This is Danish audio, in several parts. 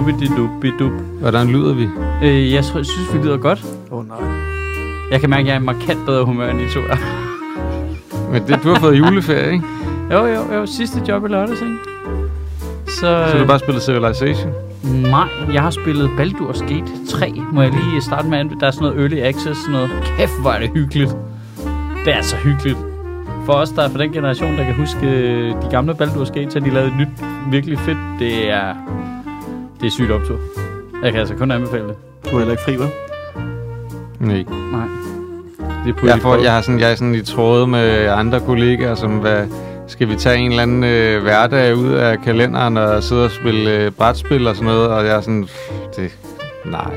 Dubididubidup. Hvordan lyder vi? Øh, jeg tror, synes, vi lyder godt. Åh oh, nej. Jeg kan mærke, at jeg er i markant bedre humør end I to er. Men det, du har fået juleferie, ikke? Jo, jo, jo. Sidste job i lørdags, ikke? Så, Så du har bare spillet Civilization? Nej, jeg har spillet Baldur's Gate 3. Må jeg lige starte med, at der er sådan noget early access, sådan noget. Kæft, hvor er det hyggeligt. Det er så hyggeligt. For os, der er fra den generation, der kan huske øh, de gamle Baldur's Gate, så de lavet et nyt, virkelig fedt. Det er, det er sygt optur. Jeg kan altså kun anbefale det. Du er heller ikke fri, hva'? Nej. Nej. Det er på Jeg, får, jeg, har sådan, jeg er sådan i tråde med andre kollegaer, som hvad, skal vi tage en eller anden øh, hverdag ud af kalenderen og sidde og spille øh, brætspil og sådan noget, og jeg er sådan, det, nej,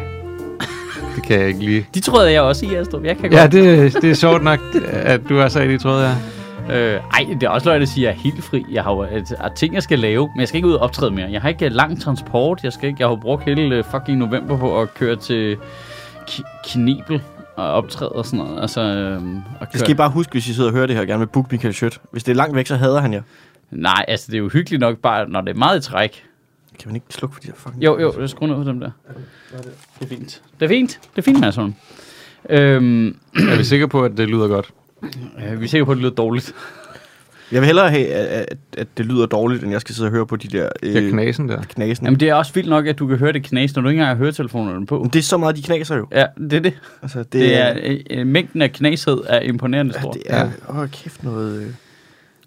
det kan jeg ikke lige. De troede jeg også i, Astrup. Jeg kan Ja, godt. det, det er sjovt nok, at du er så i de tråde her. Øh, ej, det er også løgn at sige, at jeg er helt fri. Jeg har jo et, et, ting, jeg skal lave, men jeg skal ikke ud og optræde mere. Jeg har ikke øh, lang transport. Jeg, skal ikke, jeg har brugt hele øh, fucking november på at køre til K- Knibel og optræde og sådan noget. Altså, øhm, og Det skal I bare huske, hvis I sidder og hører det her, gerne vil book Michael Schødt. Hvis det er langt væk, så hader han jer. Nej, altså det er jo hyggeligt nok bare, når det er meget i træk. Kan man ikke slukke for de her fucking... Jo, jo, skru ned på dem der. Det er fint. Det er fint. Det er fint, Mads Holm. Øhm, Er vi sikre på, at det lyder godt? Øh, vi er sikre på, at det lyder dårligt. Jeg vil hellere have, at, at, det lyder dårligt, end jeg skal sidde og høre på de der... Det er knasen der. knasen. Jamen det er også vildt nok, at du kan høre det knas, når du ikke engang har høretelefonerne på. Men det er så meget, de knaser jo. Ja, det er det. Altså, det, Det er, øh, øh, mængden af knashed er imponerende Ja, stor. det er... Ja. Åh, kæft noget... øh.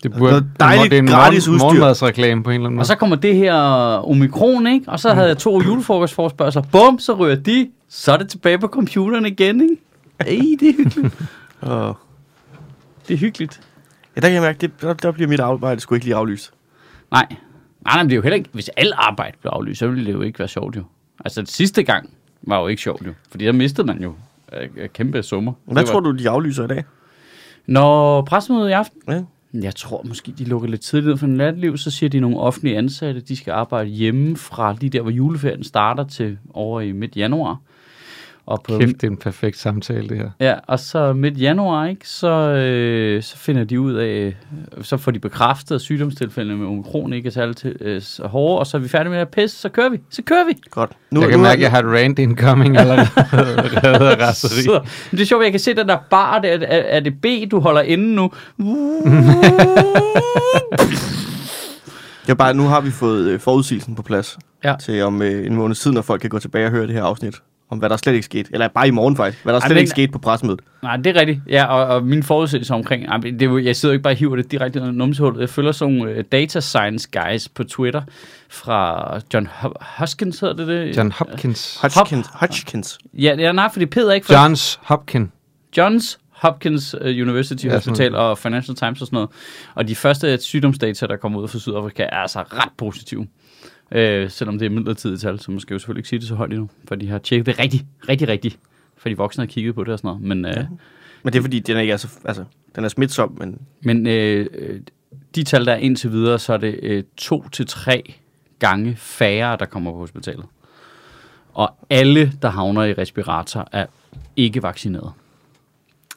Det burde Noget dejligt det er en gratis udstyr. morgenmadsreklame på en eller anden måde. Og så kommer det her omikron, ikke? Og så havde jeg to julefrokostforspørgsler. Bum, så ryger de. Så er det tilbage på computeren igen, ikke? Ej, det er hyggeligt. Åh. Det er hyggeligt. Ja, der kan jeg mærke, det, der, der bliver mit arbejde sgu ikke lige aflyst. Nej. Nej, nej, men det er jo heller ikke... Hvis alt arbejde blev aflyst, så ville det jo ikke være sjovt, jo. Altså, det sidste gang var jo ikke sjovt, jo. Fordi der mistede man jo øh, øh, kæmpe summer. Hvad Det tror var... du, de aflyser i dag? Når pressemødet i aften, Ja. Jeg tror måske, de lukker lidt tidligt ned for natliv, så siger de nogle offentlige ansatte, de skal arbejde hjemme fra lige der, hvor juleferien starter til over i midt januar. Og på, Kæft, det er en perfekt samtale, det her. Ja, og så midt januar, ikke, så, øh, så finder de ud af, så får de bekræftet, at sygdomstilfældene med omikron ikke er særlig til, øh, så hårde, og så er vi færdige med at pisse, så kører vi, så kører vi. Godt. Nu, jeg kan mærke, at jeg har et rant incoming allerede. Så, men det er sjovt, jeg kan se den der bar, der, er, er det B, du holder inde nu? Det er bare, nu har vi fået øh, forudsigelsen på plads Ja. til om øh, en måned tid, når folk kan gå tilbage og høre det her afsnit. Om hvad der slet ikke skete. Eller bare i morgen faktisk. Hvad der Ej, slet men- ikke skete på pressemødet. Nej, det er rigtigt. Ja, og, og min forudsigelse omkring, ej, det, er jo- jeg sidder jo ikke bare og hiver det direkte i numsehullet. Jeg følger sådan nogle uh, data science guys på Twitter fra John Ho- Hoskins, hedder det det? John Hopkins. Hodgkins. Hodgkins. Ja, det er nej, fordi Peder ikke for Johns Hopkins. Johns Hopkins uh, University Ja, ja, Hospital og Financial Times og sådan noget. Og de første sygdomsdata, der kommer ud fra Sydafrika, er altså ret positive. Øh, selvom det er midlertidigt tal, så man skal jo selvfølgelig ikke sige det så højt endnu. For de har tjekket det rigtig, rigtig, rigtig. For de voksne har kigget på det og sådan noget. Men, øh, Men det er fordi, den er ikke er så, altså, den er smitsom, men Men øh, øh, de tal, der er indtil videre, så er det øh, to til tre gange færre, der kommer på hospitalet. Og alle, der havner i respirator, er ikke vaccineret.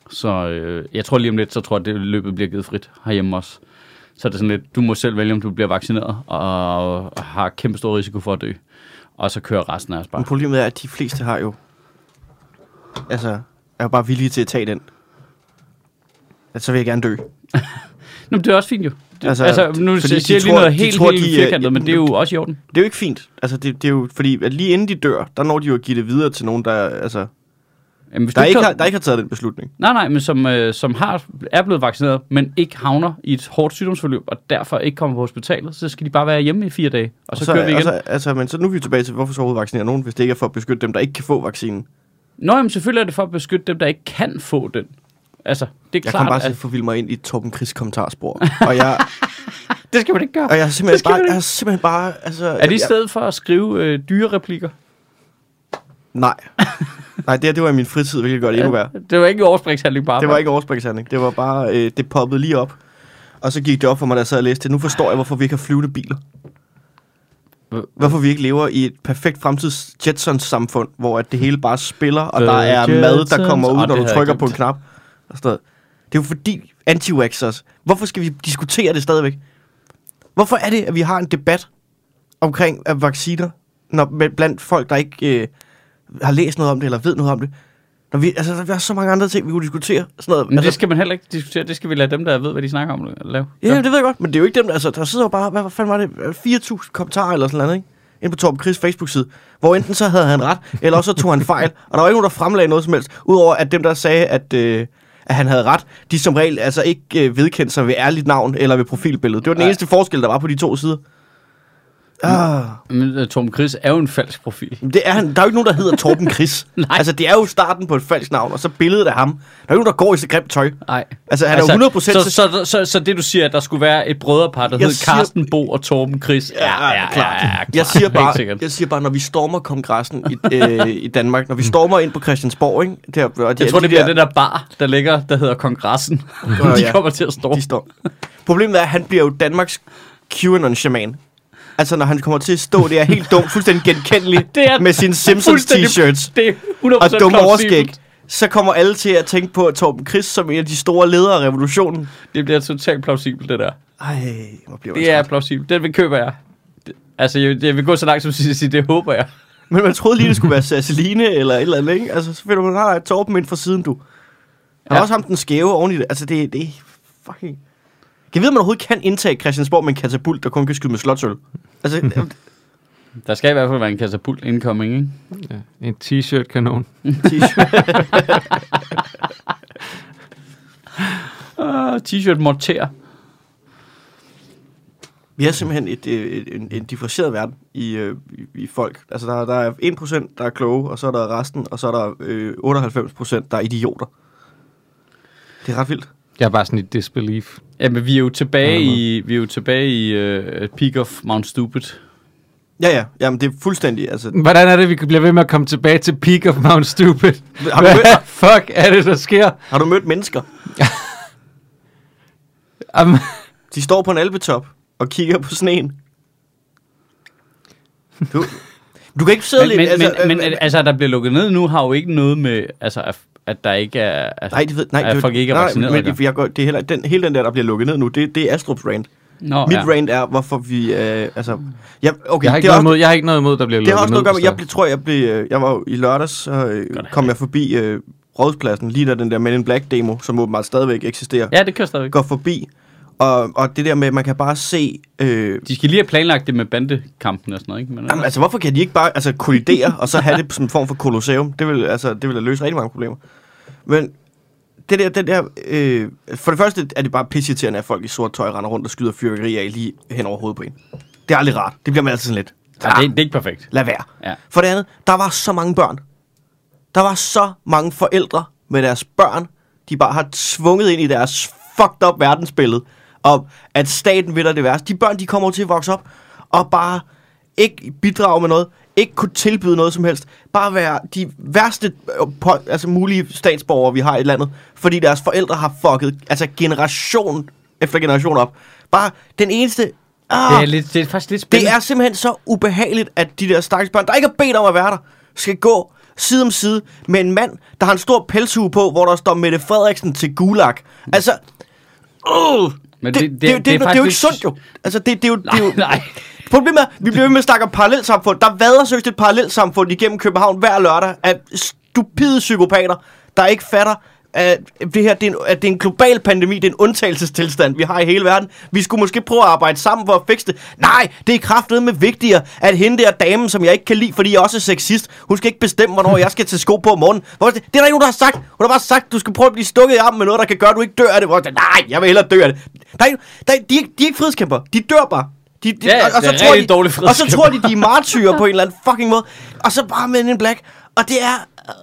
Så øh, jeg tror lige om lidt, så tror jeg, at det løbet bliver givet frit herhjemme også. Så er det sådan lidt, du må selv vælge, om du bliver vaccineret, og har kæmpe stor risiko for at dø. Og så kører resten af os bare. Men problemet er, at de fleste har jo... Altså, er jo bare villige til at tage den. At så vil jeg gerne dø. Nå, men det er også fint jo. Det, altså, Altså, altså, nu siger jeg lige noget helt, tror, helt de firkantet, men det er jo også i orden. Det er jo ikke fint. Altså, det, det er jo fordi, at lige inden de dør, der når de jo at give det videre til nogen, der, altså, Jamen, hvis der, ikke har, der ikke har taget den beslutning. Nej, nej, men som, øh, som har, er blevet vaccineret, men ikke havner i et hårdt sygdomsforløb, og derfor ikke kommer på hospitalet, så skal de bare være hjemme i fire dage, og så, Og så kører vi igen. Altså, altså, men så nu er vi tilbage til, hvorfor så vaccinere nogen, hvis det ikke er for at beskytte dem, der ikke kan få vaccinen. Nå, jamen selvfølgelig er det for at beskytte dem, der ikke kan få den. Altså, det er Jeg klart, kan bare at forvilde mig ind i Torben Chris kommentarspor. og jeg, det skal man ikke gøre. og jeg er simpelthen bare, jeg er simpelthen bare, altså... Er det i jeg, stedet for at skrive øh, dyre replikker? Nej. Nej, det, her, det var i min fritid, hvilket gør det endnu værre. Det var ikke overspringshandling bare. Det var ikke overspringshandling. Det var bare, øh, det poppede lige op. Og så gik det op for mig, da jeg sad og læste det. Nu forstår jeg, hvorfor vi ikke har flyvende biler. Hvorfor vi ikke lever i et perfekt fremtids Jetsons-samfund, hvor at det hele bare spiller, og der er mad, der kommer ud, når du trykker på en knap. Og sådan noget. Det er jo fordi anti Hvorfor skal vi diskutere det stadigvæk? Hvorfor er det, at vi har en debat omkring vacciner når, blandt folk, der ikke øh, har læst noget om det, eller ved noget om det. Når vi, altså, der er så mange andre ting, vi kunne diskutere. Sådan noget. Men altså, det skal man heller ikke diskutere. Det skal vi lade dem, der ved, hvad de snakker om, lave. Ja, det ved jeg godt, men det er jo ikke dem, der, altså, der sidder jo bare, hvad fanden var det, 4.000 kommentarer eller sådan noget, ikke? Ind på Torben Chris Facebook-side, hvor enten så havde han ret, eller også så tog han fejl, og der var ikke nogen, der fremlagde noget som helst, udover at dem, der sagde, at, øh, at han havde ret, de som regel altså ikke øh, vedkendte sig ved ærligt navn eller ved profilbilledet. Det var den Nej. eneste forskel, der var på de to sider. Ah. Men uh, Tom Chris er jo en falsk profil. Det er han. Der er jo ikke nogen, der hedder Torben Chris. Nej. Altså, det er jo starten på et falsk navn, og så billedet af ham. Der er jo nogen, der går i så grimt tøj. Nej. Altså, han er jo 100% så, så, så, så, så, det du siger, at der skulle være et brødrepar, der hed siger- Carsten Bo og Torben Chris. Ja, ja, klart. klart. Jeg siger, bare, jeg siger bare, når vi stormer kongressen i, øh, i Danmark, når vi stormer ind på Christiansborg, ikke? Der, og de, Jeg tror, de det bliver der- den der bar, der ligger, der hedder Kongressen. De ja. kommer til at stå. de står. Problemet er, at han bliver jo Danmarks QAnon-shaman. Altså, når han kommer til at stå, det er helt dumt, fuldstændig genkendeligt, Det er med sine Simpsons t-shirts Det er 100% og dumme overskæg. Så kommer alle til at tænke på Torben Chris som en af de store ledere af revolutionen. Det bliver totalt plausibelt, det der. Ej, hvor bliver Det er plausibelt. Den vil køber jeg. Det- Altså, jeg, jeg vil gå så langt som at sige, det håber jeg. Men man troede lige, det skulle være Sasseline eller et eller andet, ikke? Altså, så finder man, nej, Torben ind fra siden, du. Han har Ja. også ham den skæve oven i det. Altså, det, det er fucking... Jeg ved, om man overhovedet kan indtage Christiansborg med en katapult, der kun kan skyde med slotsøl. Altså, Der skal i hvert fald være en katapult incoming, ikke? Ja, en t-shirt-kanon. t-shirt. Uh, t-shirt morter. Vi er simpelthen et, et, et, en, en differentieret verden i, øh, i, i folk. Altså, der, der er 1%, der er kloge, og så er der resten, og så er der øh, 98%, der er idioter. Det er ret vildt. Jeg er bare sådan i disbelief. Jamen, vi er jo tilbage Ja, i, vi er jo tilbage i uh, Peak of Mount Stupid. Ja, ja. Jamen, det er fuldstændig... Altså, Hvordan er det, vi bliver ved med at komme tilbage til peak of Mount Stupid? Har du Hvad mødt- fuck er det, der sker? har du mødt mennesker? Um, De står på en alpetop og kigger på sneen. Du, du kan ikke sidde Men, lidt... men, altså, men, men øh, altså, der bliver lukket ned nu, har jo ikke noget med, altså, at, at der ikke er... Altså, Nej, det ved, nej, at det, folk ikke er nej, vaccineret. Men, det, jeg går, det er heller, den, hele den der, der bliver lukket ned nu, det, det er Astrups rant. Nå, Mit ja. rant er, hvorfor vi... Øh, altså, ja, okay, jeg, har ikke det er noget også, imod, jeg har ikke noget imod, der bliver det har lukket også noget at gøre med, ned, jeg tror, jeg blev... øh, Jeg var jo i lørdags, så øh, kom jeg forbi øh, Rådhuspladsen, lige da den der Men in Black demo, som åbenbart stadigvæk eksisterer, Ja, det kører stadigvæk. går forbi. Og, og det der med, at man kan bare se... Øh, De skal lige have planlagt det med bandekampen og sådan noget, ikke? Men, Jamen, altså, hvorfor kan de ikke bare altså, kollidere, og så have det som en form for kolosseum? Det vil, altså, det vil løse rigtig mange problemer. Men det der, det der, øh, for det første er det bare pisseirriterende, at folk i sort tøj render rundt og skyder fyrværkeri af lige hen over hovedet på en. Det er aldrig rart. Det bliver man altid sådan lidt. ja, det, er- det er ikke perfekt. Lad være. Ja. For det andet, der var så mange børn. Der var så mange forældre med deres børn, de bare har tvunget ind i deres fucked up verdensbillede, om at staten vil der det værste. De børn, de kommer til at vokse op, og bare ikke bidrage med noget, ikke kunne tilbyde noget som helst, bare være de værste øh, på, altså mulige statsborgere, vi har i landet, fordi deres forældre har fucket altså generation efter generation op. Bare den eneste... Ah, Det er, lidt, det er faktisk lidt spændende. det er simpelthen så ubehageligt, at de der stakkels børn, der ikke har bedt om at være der, skal gå side om side med en mand, der har en stor pelshue på, hvor der står Mette Frederiksen til Gulag. Altså, uh, Men det, det, det, det, det, det, det er jo ikke sundt jo. Altså, det, det, er jo, det er jo, Nej, nej. Problemet er, vi bliver ved med at snakke om parallelsamfund. Der vader søgt et parallelsamfund igennem København hver lørdag af stupide psykopater, der ikke fatter, at det her det er, en, at det er en global pandemi, det er en undtagelsestilstand, vi har i hele verden. Vi skulle måske prøve at arbejde sammen for at fikse det. Nej, det er kraftet med vigtigere, at hende der dame, som jeg ikke kan lide, fordi jeg også er sexist, hun skal ikke bestemme, hvornår jeg skal til sko på om morgenen. Hvor det, det er der ikke nogen, der har sagt. Hun har bare sagt, du skal prøve at blive stukket i armen med noget, der kan gøre, at du ikke dør af det. Hvor nej, jeg vil hellere dø af det. Der er, der er, de, er, ikke- de er ikke frihedskæmper. De dør bare. De, de, Ja, ja, det er tror de, dårlig og så tror de, de er martyrer på en eller anden fucking måde. Og så bare med en black. Og det er... øh,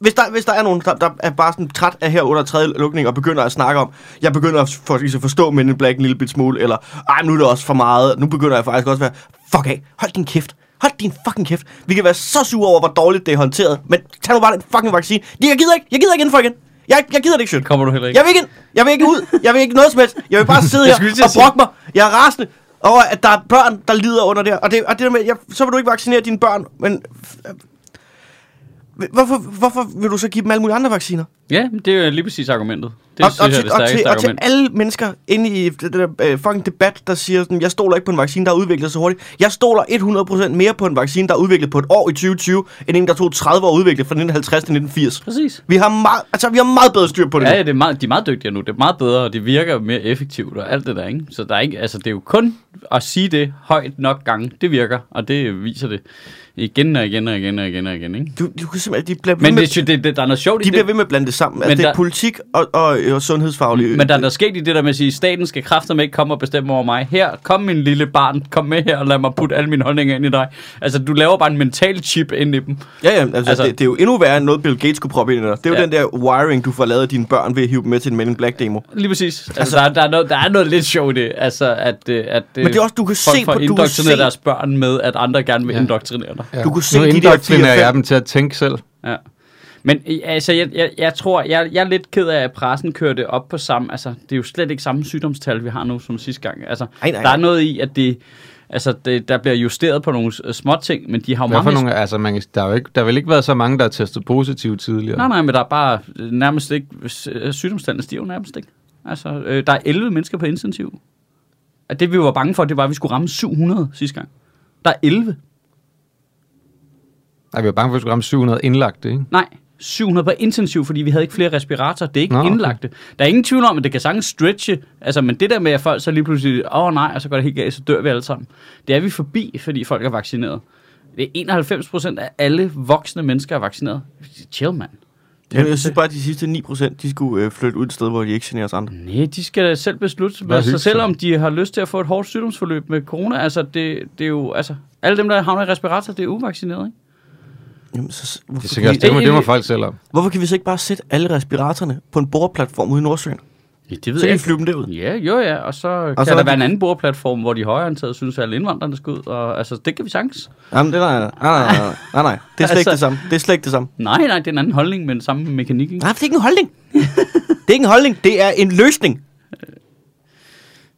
Hvis der, hvis der er nogen, der, der er bare sådan træt af her under tredje lukning og begynder at snakke om, jeg begynder at, for, at forstå Men in Black en lille bit smule, eller ej, nu er det også for meget, nu begynder jeg faktisk også at være, fuck af, hold din kæft, hold din fucking kæft. Vi kan være så sure over, hvor dårligt det er håndteret, men tag nu bare den fucking vaccine. Jeg gider ikke, jeg gider ikke indenfor igen. Jeg, jeg gider det ikke, shit. Kommer du heller ikke. Jeg vil ikke ind. Jeg vil ikke ud. Jeg vil ikke noget som helst. Jeg vil bare sidde her og brokke mig. Jeg er rasende over, at der er børn, der lider under det. Og det, og det der med, jeg, så vil du ikke vaccinere dine børn, men... Hvorfor, hvorfor vil du så give dem alle mulige andre vacciner? Ja, det er lige præcis argumentet. Det og, synes og, jeg er til, det og, til, stærkeste og til argument. alle mennesker inde i det der øh, fucking debat, der siger sådan, jeg stoler ikke på en vaccine, der er udviklet så hurtigt. Jeg stoler 100% mere på en vaccine, der er udviklet på et år i 2020, end en, der tog 30 år at udvikle fra 1950 til 1980. Præcis. Vi har meget, altså, vi har meget bedre styr på det Ja, ja det er meget, de er meget dygtigere nu. Det er meget bedre, og det virker mere effektivt og alt det der, ikke? Så der er ikke, altså, det er jo kun at sige det højt nok gange. Det virker, og det viser det igen og igen og igen og igen og igen, ikke? Du, du kan simpelthen, de bliver ved Men med, det, det, det, der er noget sjovt i de bliver det. ved med at blande det sammen. Men Altså, det er der- politik og, og, og sundhedsfaglig. Men der er noget sket i det der med at sige, staten skal kræfter ikke komme og bestemme over mig. Her, kom min lille barn, kom med her og lad mig putte alle mine holdninger ind i dig. Altså, du laver bare en mental chip ind i dem. Ja, ja, altså, Altså- det, det, er jo endnu værre end noget, Bill Gates kunne proppe ind i dig. Det er jo Ja. den der wiring, du får lavet af dine børn ved at hive dem med til en Men in Black demo. Lige præcis. Altså, Altså- der, er, der, er noget, der er noget lidt sjovt i det. Altså, at, øh, at Men det er også, du kan folk se får på, du kan indoktrineret se, deres børn med, at andre gerne vil Ja. indoktrinere dig. Ja. Du kunne se nu de der indoktrinerer 4-5 jeg dem til at tænke selv. Ja. Men øh, altså, jeg, jeg, jeg tror, jeg, jeg er lidt ked af, at pressen kører det op på samme... Altså, det er jo slet ikke samme sygdomstal, vi har nu som sidste gang. Altså, Ej, nej, der er noget i, at det... Altså, det, der bliver justeret på nogle øh, små ting, men de har jo mange... nogle, altså, man, der, er jo ikke, der har vel ikke været så mange, der har testet positivt tidligere. Nej, nej, men der er bare øh, nærmest ikke... Sygdomstallene stiger jo nærmest ikke. Altså, øh, der er 11 mennesker på intensiv. Og det vi var bange for, det var, at vi skulle ramme 700 sidste gang. Der er 11. Nej, vi var bange for, at vi skulle ramme 700 indlagte, ikke? Nej, 700 på intensiv, fordi vi havde ikke flere respiratorer. Det er ikke Nå, okay. indlagte. Der er ingen tvivl om, at det kan sagtens stretche. Altså, men det der med, at folk så lige pludselig, åh oh, nej, og så går det helt galt, så dør vi alle sammen. Det er vi forbi, fordi folk er vaccineret. Det er 91 procent af alle voksne mennesker er vaccineret. Chill, mand. Ja, jeg synes bare, at de sidste 9%, de skulle øh, flytte ud et sted, hvor de ikke generer os andre. Nej, de skal da selv beslutte med sig selv, om de har lyst til at få et hårdt sygdomsforløb med corona. Altså, det, det er jo, altså, alle dem, der havner i respirator, det er uvaccineret, ikke? Jamen, så, hvorfor, Det, sikkert, vi, det, må, det må folk selv om. hvorfor kan vi så ikke bare sætte alle respiratorerne på en boreplatform ude i Nordsøen? Ja, det ved Så kan jeg vi ikke. flyve dem derud. Ja, jo ja, og så og kan så der er være en anden bordplatform, hvor de højreorienterede synes, at alle indvandrerne skal ud, og altså, det kan vi sagtens. Jamen, det er, nej, nej, nej, nej, nej, nej. Det er slet ikke Altså- det samme. Det er slet ikke det samme. Nej, nej, det er en anden holdning med den samme mekanik, ikke? Nej, det er ikke en holdning. det er ikke en holdning. Det er en løsning.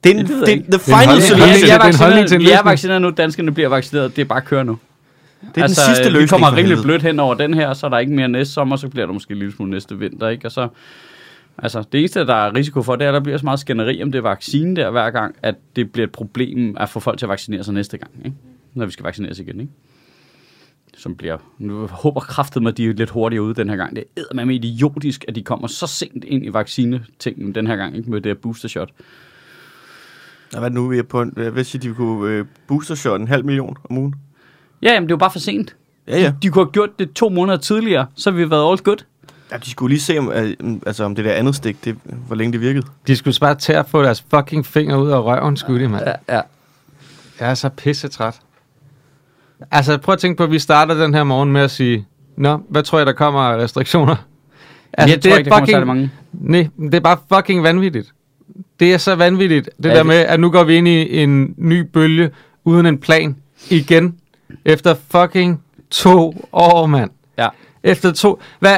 Det er, en, det det, jeg det, ikke. the Det er en final solution. Holdning- jeg, det er vi er løsning. vaccineret nu, danskerne bliver vaccineret, det er bare at køre nu. Det er den sidste øh, løsning. Vi kommer rimelig blødt hen over den her, så er der ikke mere næste sommer, så bliver der måske en lille smule næste vinter, ikke? Og så, altså, det eneste, der er risiko for, det er, at der bliver så meget skænderi om det vaccine der hver gang, at det bliver et problem at få folk til at vaccinere sig næste gang, ikke? Når vi skal vaccineres igen, ikke? Som bliver, nu håber kraftet med, at de er lidt hurtigere ude den her gang. Det er med idiotisk, at de kommer så sent ind i vaccinetingen den her gang, ikke? Med det her booster shot. Ja, hvad er nu, vi er på? En, hvad siger de, kunne øh, booster shot en halv million om ugen? Ja, jamen, det er jo bare for sent. Ja, ja. De kunne have gjort det to måneder tidligere, så har vi været all good. ja de skulle lige se, om, øh, altså, om det der andet stik, det, hvor længe det virkede. De skulle bare tage at få deres fucking finger ud af røven, skulle de, mand. ja. Jeg er så pissetræt. Altså, prøv at tænke på, at vi starter den her morgen med at sige, Nå, hvad tror jeg, der kommer af restriktioner? Altså, jeg tror ikke, der kommer særlig mange. Nej, det er bare fucking vanvittigt. Det er så vanvittigt, det Ja, ja, der det- med, at nu går vi ind i en ny bølge uden en plan igen. Efter fucking to år, mand. Ja. Efter to... Hvad?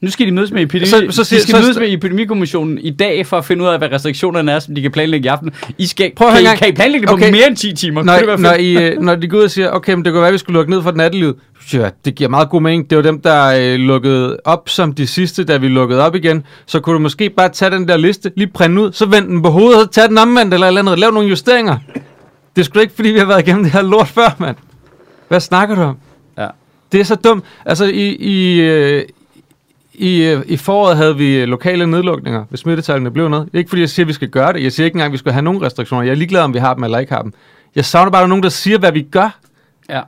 Nu skal de mødes med epidemi. Så- Så, så de skal så- mødes med epidemikommissionen i dag for at finde ud af, hvad restriktionerne er, som de kan planlægge i aften. I skal, Prøv at kan, I, kan I planlægge det på Okay. mere end 10 timer? Kunne det Når, når? I, øh, når de går ud og siger, okay, men det kunne være, at vi skulle lukke ned for nattelivet. Ja, det giver meget god mening. Det var dem, der øh, lukkede op som de sidste, da vi lukkede op igen. Så kunne du måske bare tage den der liste, lige printe ud, så vend den på hovedet, og tage den omvendt eller eller andet. Lav nogle justeringer. Det er sgu ikke, fordi vi har været igennem det her lort før, mand. Hvad snakker du om? Ja. Det er så dumt. Altså, i, i, øh, i, øh, i foråret havde vi lokale nedlukninger, hvis smittetallene blev noget. Det ikke, fordi jeg siger, at vi skal gøre det. Jeg siger ikke engang, at vi skal have nogen restriktioner. Jeg er ligeglad, om vi har dem eller ikke har dem. Jeg savner bare, at der er nogen, der siger, hvad vi gør. Ja.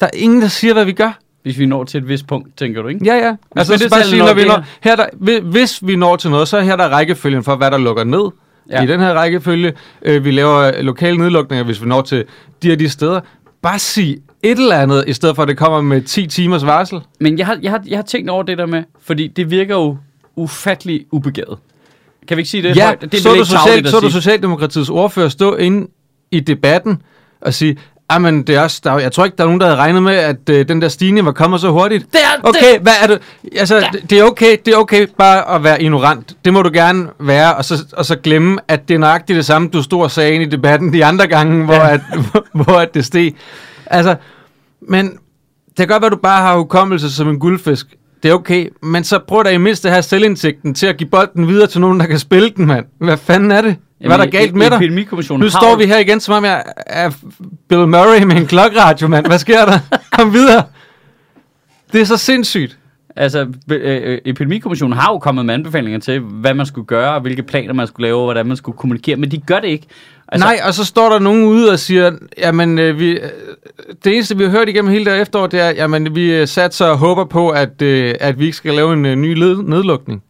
Der er ingen, der siger, hvad vi gør. Hvis vi når til et vist punkt, tænker du, ikke? Ja, ja. Altså, så smittetallene bare sige, når vi det når, her- er der, hvi- hvis vi når til noget, så er her der er rækkefølgen for, hvad der lukker ned. Ja. I den her rækkefølge. Øh, vi laver lokale nedlukninger, hvis vi når til de og de steder. Bare sig et eller andet, i stedet for at det kommer med 10 timers varsel. Men jeg har, jeg, har, jeg har tænkt over det der med, fordi det virker jo ufattelig ubegavet. Kan vi ikke sige det Ja, højt? Det er så, du social, så du. Socialdemokratiets ordfører stå inde i debatten og sige, men det er også, der, er- jeg tror ikke, der er nogen, der havde regnet med, at øh, den der stigning var kommet så hurtigt. Det er- okay, hvad er det? Altså, det, det er okay, det er okay bare at være ignorant. Det må du gerne være, og så, og så glemme, at det er nøjagtigt det samme, du stod og sagde inde i debatten de andre gange, hvor, at, hvor at det steg. Altså, men det kan godt være, at du bare har hukommelse som en guldfisk. det er okay, men så prøv da i mindste at have selvindsigten til at give bolden videre til nogen, der kan spille den, mand. Hvad fanden er det? Hvad er der Jamen, galt med dig? Epidemikommissionen Nu står vi her igen, som om jeg er Bill Murray med en klokradio, mand. Hvad sker der? Kom videre. Det er så sindssygt. Altså, be- øh, Epidemikommissionen har jo kommet med anbefalinger til, hvad man skulle gøre, og hvilke planer man skulle lave, og hvordan man skulle kommunikere, men de gør det ikke. Altså, Nej, og så står der nogen ude og siger, jamen, øh, vi, øh, det eneste, vi har hørt igennem hele det efterår, det er, jamen, vi øh, satser og håber på, at, øh, at vi ikke skal lave en øh, ny led- nedlukning.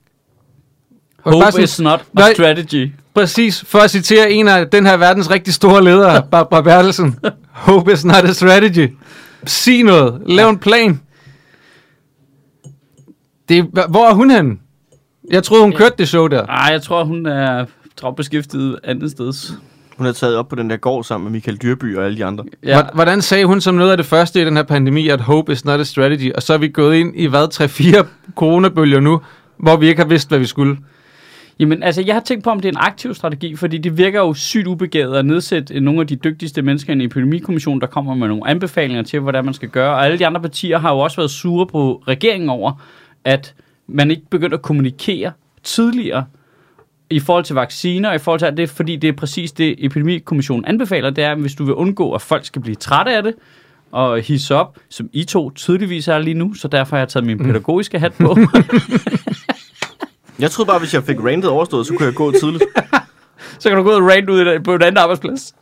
Og Hope sådan- is not a Nej. strategy. Præcis, for at citere en af den her verdens rigtig store ledere, Barbara Bertelsen. Hope is not a strategy. Sig noget. Lav en plan. Det, hvor er hun henne? Jeg troede, hun kørte det show der. Ej, jeg tror, hun er travlt beskæftiget andet steds. Hun er taget op på den der gård sammen med Michael Dyrby og alle de andre. Ja, Hvor- Hvordan sagde hun som noget af det første i den her pandemi, at hope is not a strategy, og så er vi gået ind i hvad, 3-4 coronabølger nu, hvor vi ikke har vidst, hvad vi skulle. Jamen, altså, jeg har tænkt på, om det er en aktiv strategi, fordi det virker jo sygt ubegavet at nedsætte nogle af de dygtigste mennesker i en epidemikommission, der kommer med nogle anbefalinger til, hvordan man skal gøre. Og alle de andre partier har jo også været sure på regeringen over, at man ikke begyndte at kommunikere tidligere i forhold til vacciner, og i forhold til alt det, fordi det er præcis det, epidemikommissionen anbefaler, det er, at hvis du vil undgå, at folk skal blive trætte af det, og hisse op, som I to tydeligvis er lige nu, så derfor har jeg taget min pædagogiske hat på. Jeg troede bare, hvis jeg fik randet overstået, så kunne jeg gå tidligt. så kan du gå ud og rant ud i- på en anden arbejdsplads.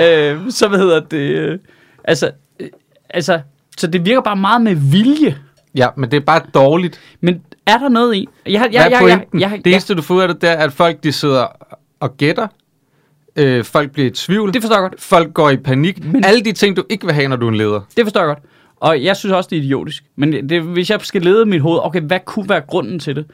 øh, så hvad hedder det? Øh, altså, øh, altså, så det virker bare meget med vilje. Ja, men det er bare dårligt. Men er der noget i? Jeg, jeg, jeg, jeg, pointen? jeg, jeg, det eneste, du får ud af det, det er, at folk de sidder og gætter. Øh, folk bliver i tvivl. det forstår jeg godt. Folk går i panik. Men-. Alle de ting, du ikke vil have, når du er en leder. Det forstår jeg godt. Og jeg synes også, det er idiotisk. Men det, hvis jeg skal lede mit hoved, okay, hvad kunne være grunden til det?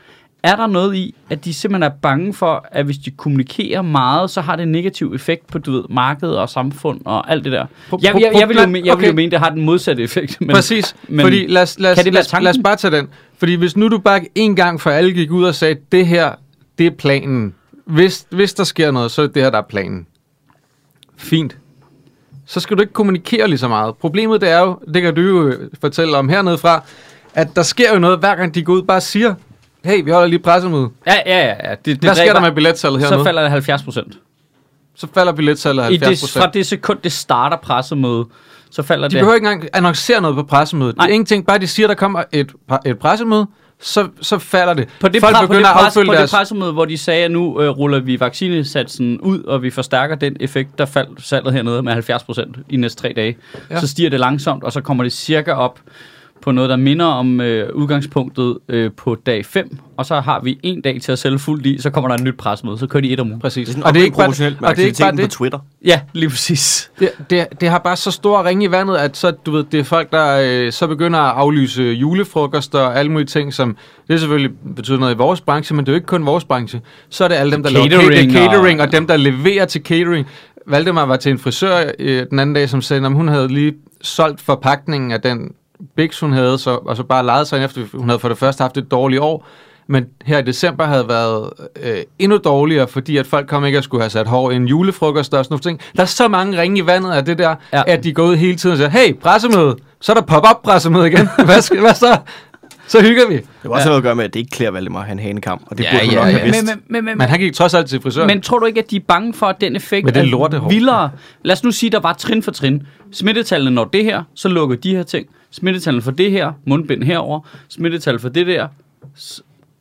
Er der noget i, at de simpelthen er bange for, at hvis de kommunikerer meget, så har det en negativ effekt på, du ved, markedet og samfund og alt det der? Pro- Jeg, jeg, jeg, vil, jo, jeg vil jo okay. mene, det har den modsatte effekt. Men, Præcis, men fordi lad os, lad, os, lad, os, lad os bare tage den. Fordi hvis nu du bare en gang for alle gik ud og sagde, det her, det er planen. Hvis, hvis der sker noget, så er det her, der er planen. Fint. Så skal du ikke kommunikere lige så meget. Problemet det er jo, det kan du jo øh, fortælle om hernede fra, at der sker jo noget, hver gang de går ud bare siger, hey, vi holder lige pressemøde. Ja, ja, ja. ja. Det, det Hvad sker der med billetsalget Så hernede? falder det 70 procent. så falder billetsalget I 70 det, fra det sekund, det starter pressemøde, så falder De det... behøver ikke engang annoncere noget på pressemødet. Nej. Det er ingenting, bare de siger, der kommer et, et pressemøde, så, så falder det. På det, Folk på, det begynder at pres, affylde på deres... det pressemøde, hvor de sagde, at nu øh, ruller vi vaccinesatsen ud, og vi forstærker den effekt, der faldt salget hernede med 70 procent i næste tre dage. Ja. Så stiger det langsomt, og så kommer det cirka op på noget, der minder om øh, udgangspunktet øh, på dag 5, og så har vi en dag til at sælge fuldt i, så kommer der en nyt pressemøde, så kører de et om ugen. Præcis. Det er og det er ikke bare, med og det er ikke bare det. på Twitter. Ja, lige præcis. Det, det, det har bare så stor ringe i vandet, at så, du ved, det er folk, der øh, så begynder at aflyse julefrokoster og alle mulige ting, som det selvfølgelig betyder noget i vores branche, men det er jo ikke kun vores branche. Så er det alle dem, der laver Catering catering, catering og- og, og dem, der leverer til catering. Valdemar var til en frisør øh, den anden dag, som sagde, at hun havde lige solgt forpakningen af den Bix, hun havde, så, og så bare lejet sig ind efter, hun havde for det første haft et dårligt år, men her i december havde været øh, endnu dårligere, fordi at folk kom ikke at skulle have sat hår i en julefrokost og sådan nogle ting. Der er så mange ringe i vandet af det der, Ja. at de går ud hele tiden og siger, hey, pressemøde, så er der pop-up pressemøde igen. hvad, skal, hvad så? Så hygger vi. Det var også ja. noget at gøre med, at det ikke klæder Valdemar at have en hanekam, og det Ja, burde ja, nok ja. have vidst. Men, men, men, men, Men han gik trods alt til frisøren. Men tror du ikke, at de er bange for, at den effekt Med det er vildere? Lad os nu sige, der var trin for trin. Smittetallene når det her, så lukker de her ting. Smittetallene for det her, mundbind herover. Smittetal for det der,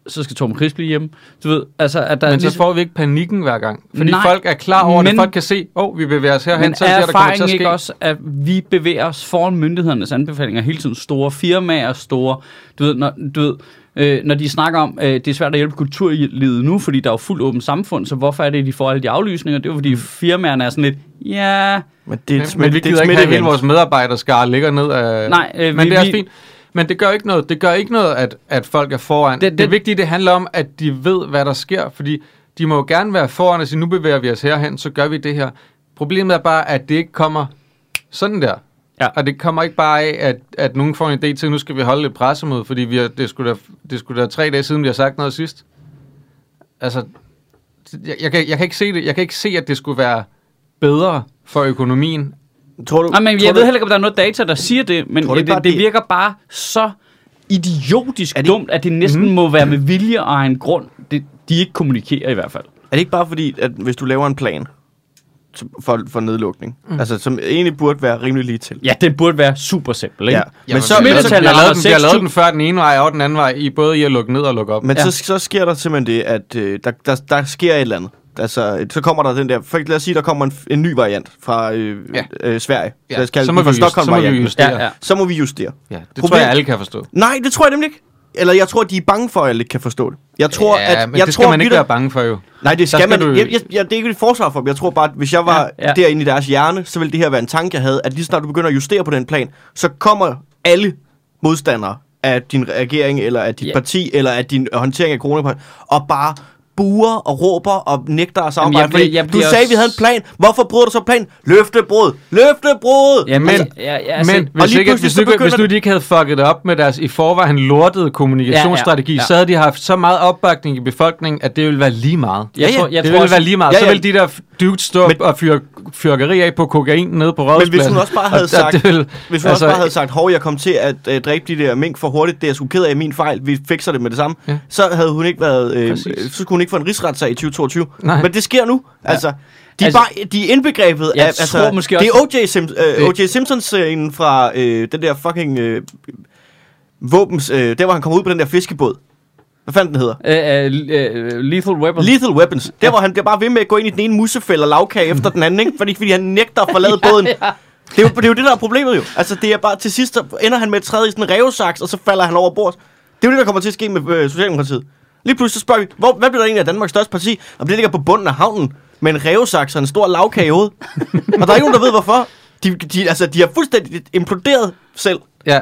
så skal Torben Chris blive hjemme. Du ved, altså, at der er men så ligesom- får vi ikke panikken hver gang. Fordi Nej, folk er klar over men- det. Folk kan se, åh, oh, vi bevæger os herhen, så er det, der kommer til at ske. ikke også, at vi bevæger os foran myndighedernes anbefalinger hele tiden? Store firmaer, store... Du ved, når, du ved, øh, når de snakker om, øh, det er svært at hjælpe kulturlivet nu, fordi der er jo fuldt åbent samfund, så hvorfor er det, at de får alle de aflysninger? Det er jo, fordi firmaerne er sådan lidt, ja... Men det er Men, et, men vi det er gider ikke have hele vores medarbejderskare ligger ned af... Nej, øh, men vi- det er vi- også fint. Men det gør ikke noget. Det gør ikke noget, at, at folk er foran. Det- Det, det, det- vigtige, det handler om, at de ved, hvad der sker. Fordi de må jo gerne være foran og sige, nu bevæger vi os herhen, så gør vi det her. Problemet er bare, at det ikke kommer sådan der. Ja. Og det kommer ikke bare af, at, at nogen får en idé til, at nu skal vi holde et pressemøde, fordi vi har, det, skulle da, det skulle da tre dage siden, vi har sagt noget sidst. Altså, jeg, jeg, kan, jeg kan ikke se det. Jeg kan ikke se, at det skulle være bedre for økonomien, Tror du, Nej, men tror jeg du, ved heller ikke, om der er noget data, der siger det, men det, ikke bare, det, det det- virker bare så idiotisk Er det- det... dumt, at det næsten mm. må være med vilje og en grund, det, de ikke kommunikerer i hvert fald. Er det ikke bare fordi, at hvis du laver en plan for, for nedlukning, mm. altså som egentlig burde være rimelig lige til. Ja, det burde være super simpelt, ikke? Ja. Men så, men, har, så, vi, har lavet den, vi har 6.000. lavet den før den ene vej og den anden vej, i både i at lukke ned og lukke op. men Ja. så, så sker der simpelthen det, at øh, der, der, der sker et eller andet. Altså, så kommer der den der, for lad os sige, der kommer en, en ny variant fra øh, Ja. øh, Sverige. Ja, Lad os kalde så den må for vi just- så må vi Stockholm-varianten. justere. Ja, ja. Så må vi justere. Ja, det Problem- tror jeg, alle kan forstå. Nej, det tror jeg nemlig ikke. Eller jeg tror, de er bange for, at ikke kan forstå det. Jeg tror, ja, at... men jeg det tror, skal man ikke vitterligt- være bange for jo. Nej, det skal, skal man du-. Jeg, jeg, jeg, det er ikke et forsvar for dem. Jeg tror bare, at hvis jeg var ja. ja. derinde i deres hjerne, så ville det her være en tanke, jeg havde, at lige snart du begynder at justere på den plan, så kommer alle modstandere af din regering, eller af dit Ja. parti, eller af din håndtering af corona, og bare buer og råber og nægter at samarbejde. jeg bliver- jeg du sagde, også- vi havde en plan. Hvorfor bryder du så planen? Løftebrud! Løftebrud! Ja, men, Men- altså, ja, ja, altså, Men hvis, ikke, hvis, så du, ikke- hvis begynder du ikke havde fucket det op med deres i forvejen lortede kommunikationsstrategi, Ja, ja, ja. så havde de haft så meget opbakning i befolkningen, at det ville være lige meget. jeg, Ja, ja. tror, jeg det tror ville også, være lige meget. Ja, Så ja. ville de der dudes stå Men- og fyre fyrkeri af på kokain nede på Men hvis hun også bare havde Og- og sagt, det hvis hun altså, også bare havde sagt, hov, jeg kom til at øh, dræbe de der mink for hurtigt, det er jeg sgu ked af min fejl, vi fikser det med det samme, Ja. så havde hun ikke været, øh, Præcis. øh, så skulle hun ikke få en rigsretssag i 2022. Nej. Men det sker nu. Ja. Altså, de er, Altså, bare, de er indbegrebet jeg af, altså, tror måske det er O.J. Sim, øh, O.J. Simpsons-scenen fra øh, den der fucking øh, våbens, øh, der hvor han kommer ud på den der fiskebåd. Hvad fanden den hedder? Uh, uh, lethal Weapon. Lethal Weapons. Der, hvor han bliver bare ved med at gå ind i den ene musefælde og lavkage efter den anden, ikke? Fordi, fordi han nægter at forlade båden. Det er, jo, det er jo det, der er problemet jo. Altså, det er bare til sidst, så ender han med at træde i sådan en revsaks, og så falder han over bord. Det er jo det, der kommer til at ske med øh, Socialdemokratiet. Lige pludselig så spørger vi, hvor, hvad bliver der egentlig af Danmarks største parti? Om det ligger på bunden af havnen med en revsaks og en stor lavkage i hovedet. og der er ikke nogen, der ved hvorfor. De, de, altså, de har fuldstændig imploderet selv. Ja,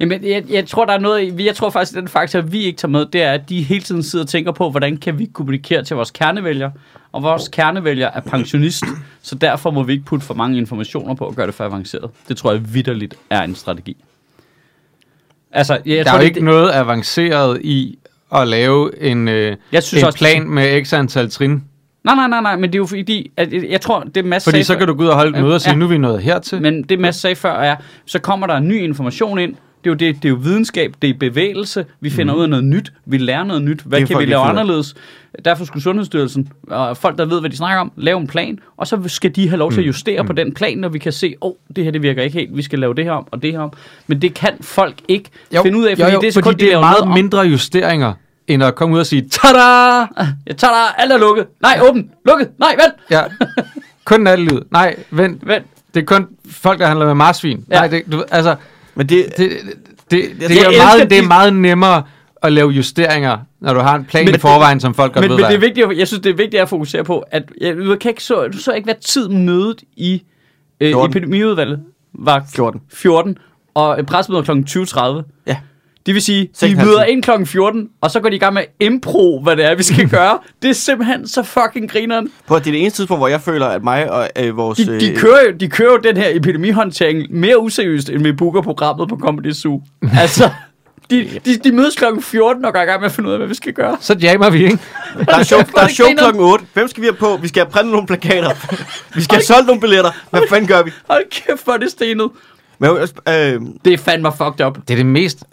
Jamen, jeg, jeg tror, der er noget, jeg tror faktisk, at den faktor, vi ikke tager med, det er, at de hele tiden sidder og tænker på, hvordan kan vi kommunikere til vores kernevælgere, og vores kernevælger er pensionist, så derfor må vi ikke putte for mange informationer på og gøre det for avanceret. Det tror jeg vidderligt er en strategi. Altså, jeg der tror, er jo det, ikke noget avanceret i at lave en, øh, Jeg synes en også, plan med x antal trin. Nej, nej, nej, nej, men det er jo fordi, at jeg, jeg tror, det Mads Fordi så kan du gå ud og holde et møde og sige, ja. nu er vi nået hertil. Men det Mads sagde før er, så kommer der ny information ind. Det er jo, det, det er jo videnskab, det er bevægelse. Vi finder ud af noget nyt. Vi lærer noget nyt. Hvad kan vi lave anderledes? Derfor skulle Sundhedsstyrelsen og folk, der ved, hvad de snakker om, lave en plan. Og så skal de have lov til at justere på den plan, når vi kan se, åh, oh, det her det virker ikke helt. Vi skal lave det her om og det her om. Men det kan folk ikke jo, finde ud af, fordi jo, jo, det er fordi de det er meget om. mindre justeringer, end at komme ud og sige, tada! Tager dig, alt er lukket. Nej, åben. Lukket. Nej, vent. Ja, kun nattelivet. Nej, vent. Vent. Det er kun folk, der handler med marsvin. Ja. Ja. Nej, det, du, altså, Men det, det, det, det, det, er meget, det er meget nemmere at lave justeringer, når du har en plan Men- i forvejen, som folk godt Men, ved, men det er vigtigt, at- jeg synes, det er vigtigt at fokusere på, at jeg, du kan ikke så, du så ikke, hvad tid mødet i øh, 14. epidemiudvalget var 14. 14, og pressemødet kl. 20.30. Ja. Det vil sige, de møder ind kl. 14, og så går de i gang med impro, hvad det er, vi skal gøre. Det er simpelthen så fucking grineren. på, det er det eneste tidspunkt, hvor jeg føler, at mig og øh, vores... De, de, øh, kører jo, de kører jo den her epidemihåndtering mere useriøst, end vi booker programmet på Comedy Zoo. altså, de, de, de mødes kl. 14 og går i gang med at finde ud af, hvad vi skal gøre. Så jammer vi, ikke? Der er show, der er show klokken 8. Hvem skal vi have på? Vi skal have printet nogle plakater. vi skal have solgt nogle billetter. Hvad fanden gør vi? Hold kæft, hvor er det stenet. Men, øh, Det er fandme fucked up. Det er det mest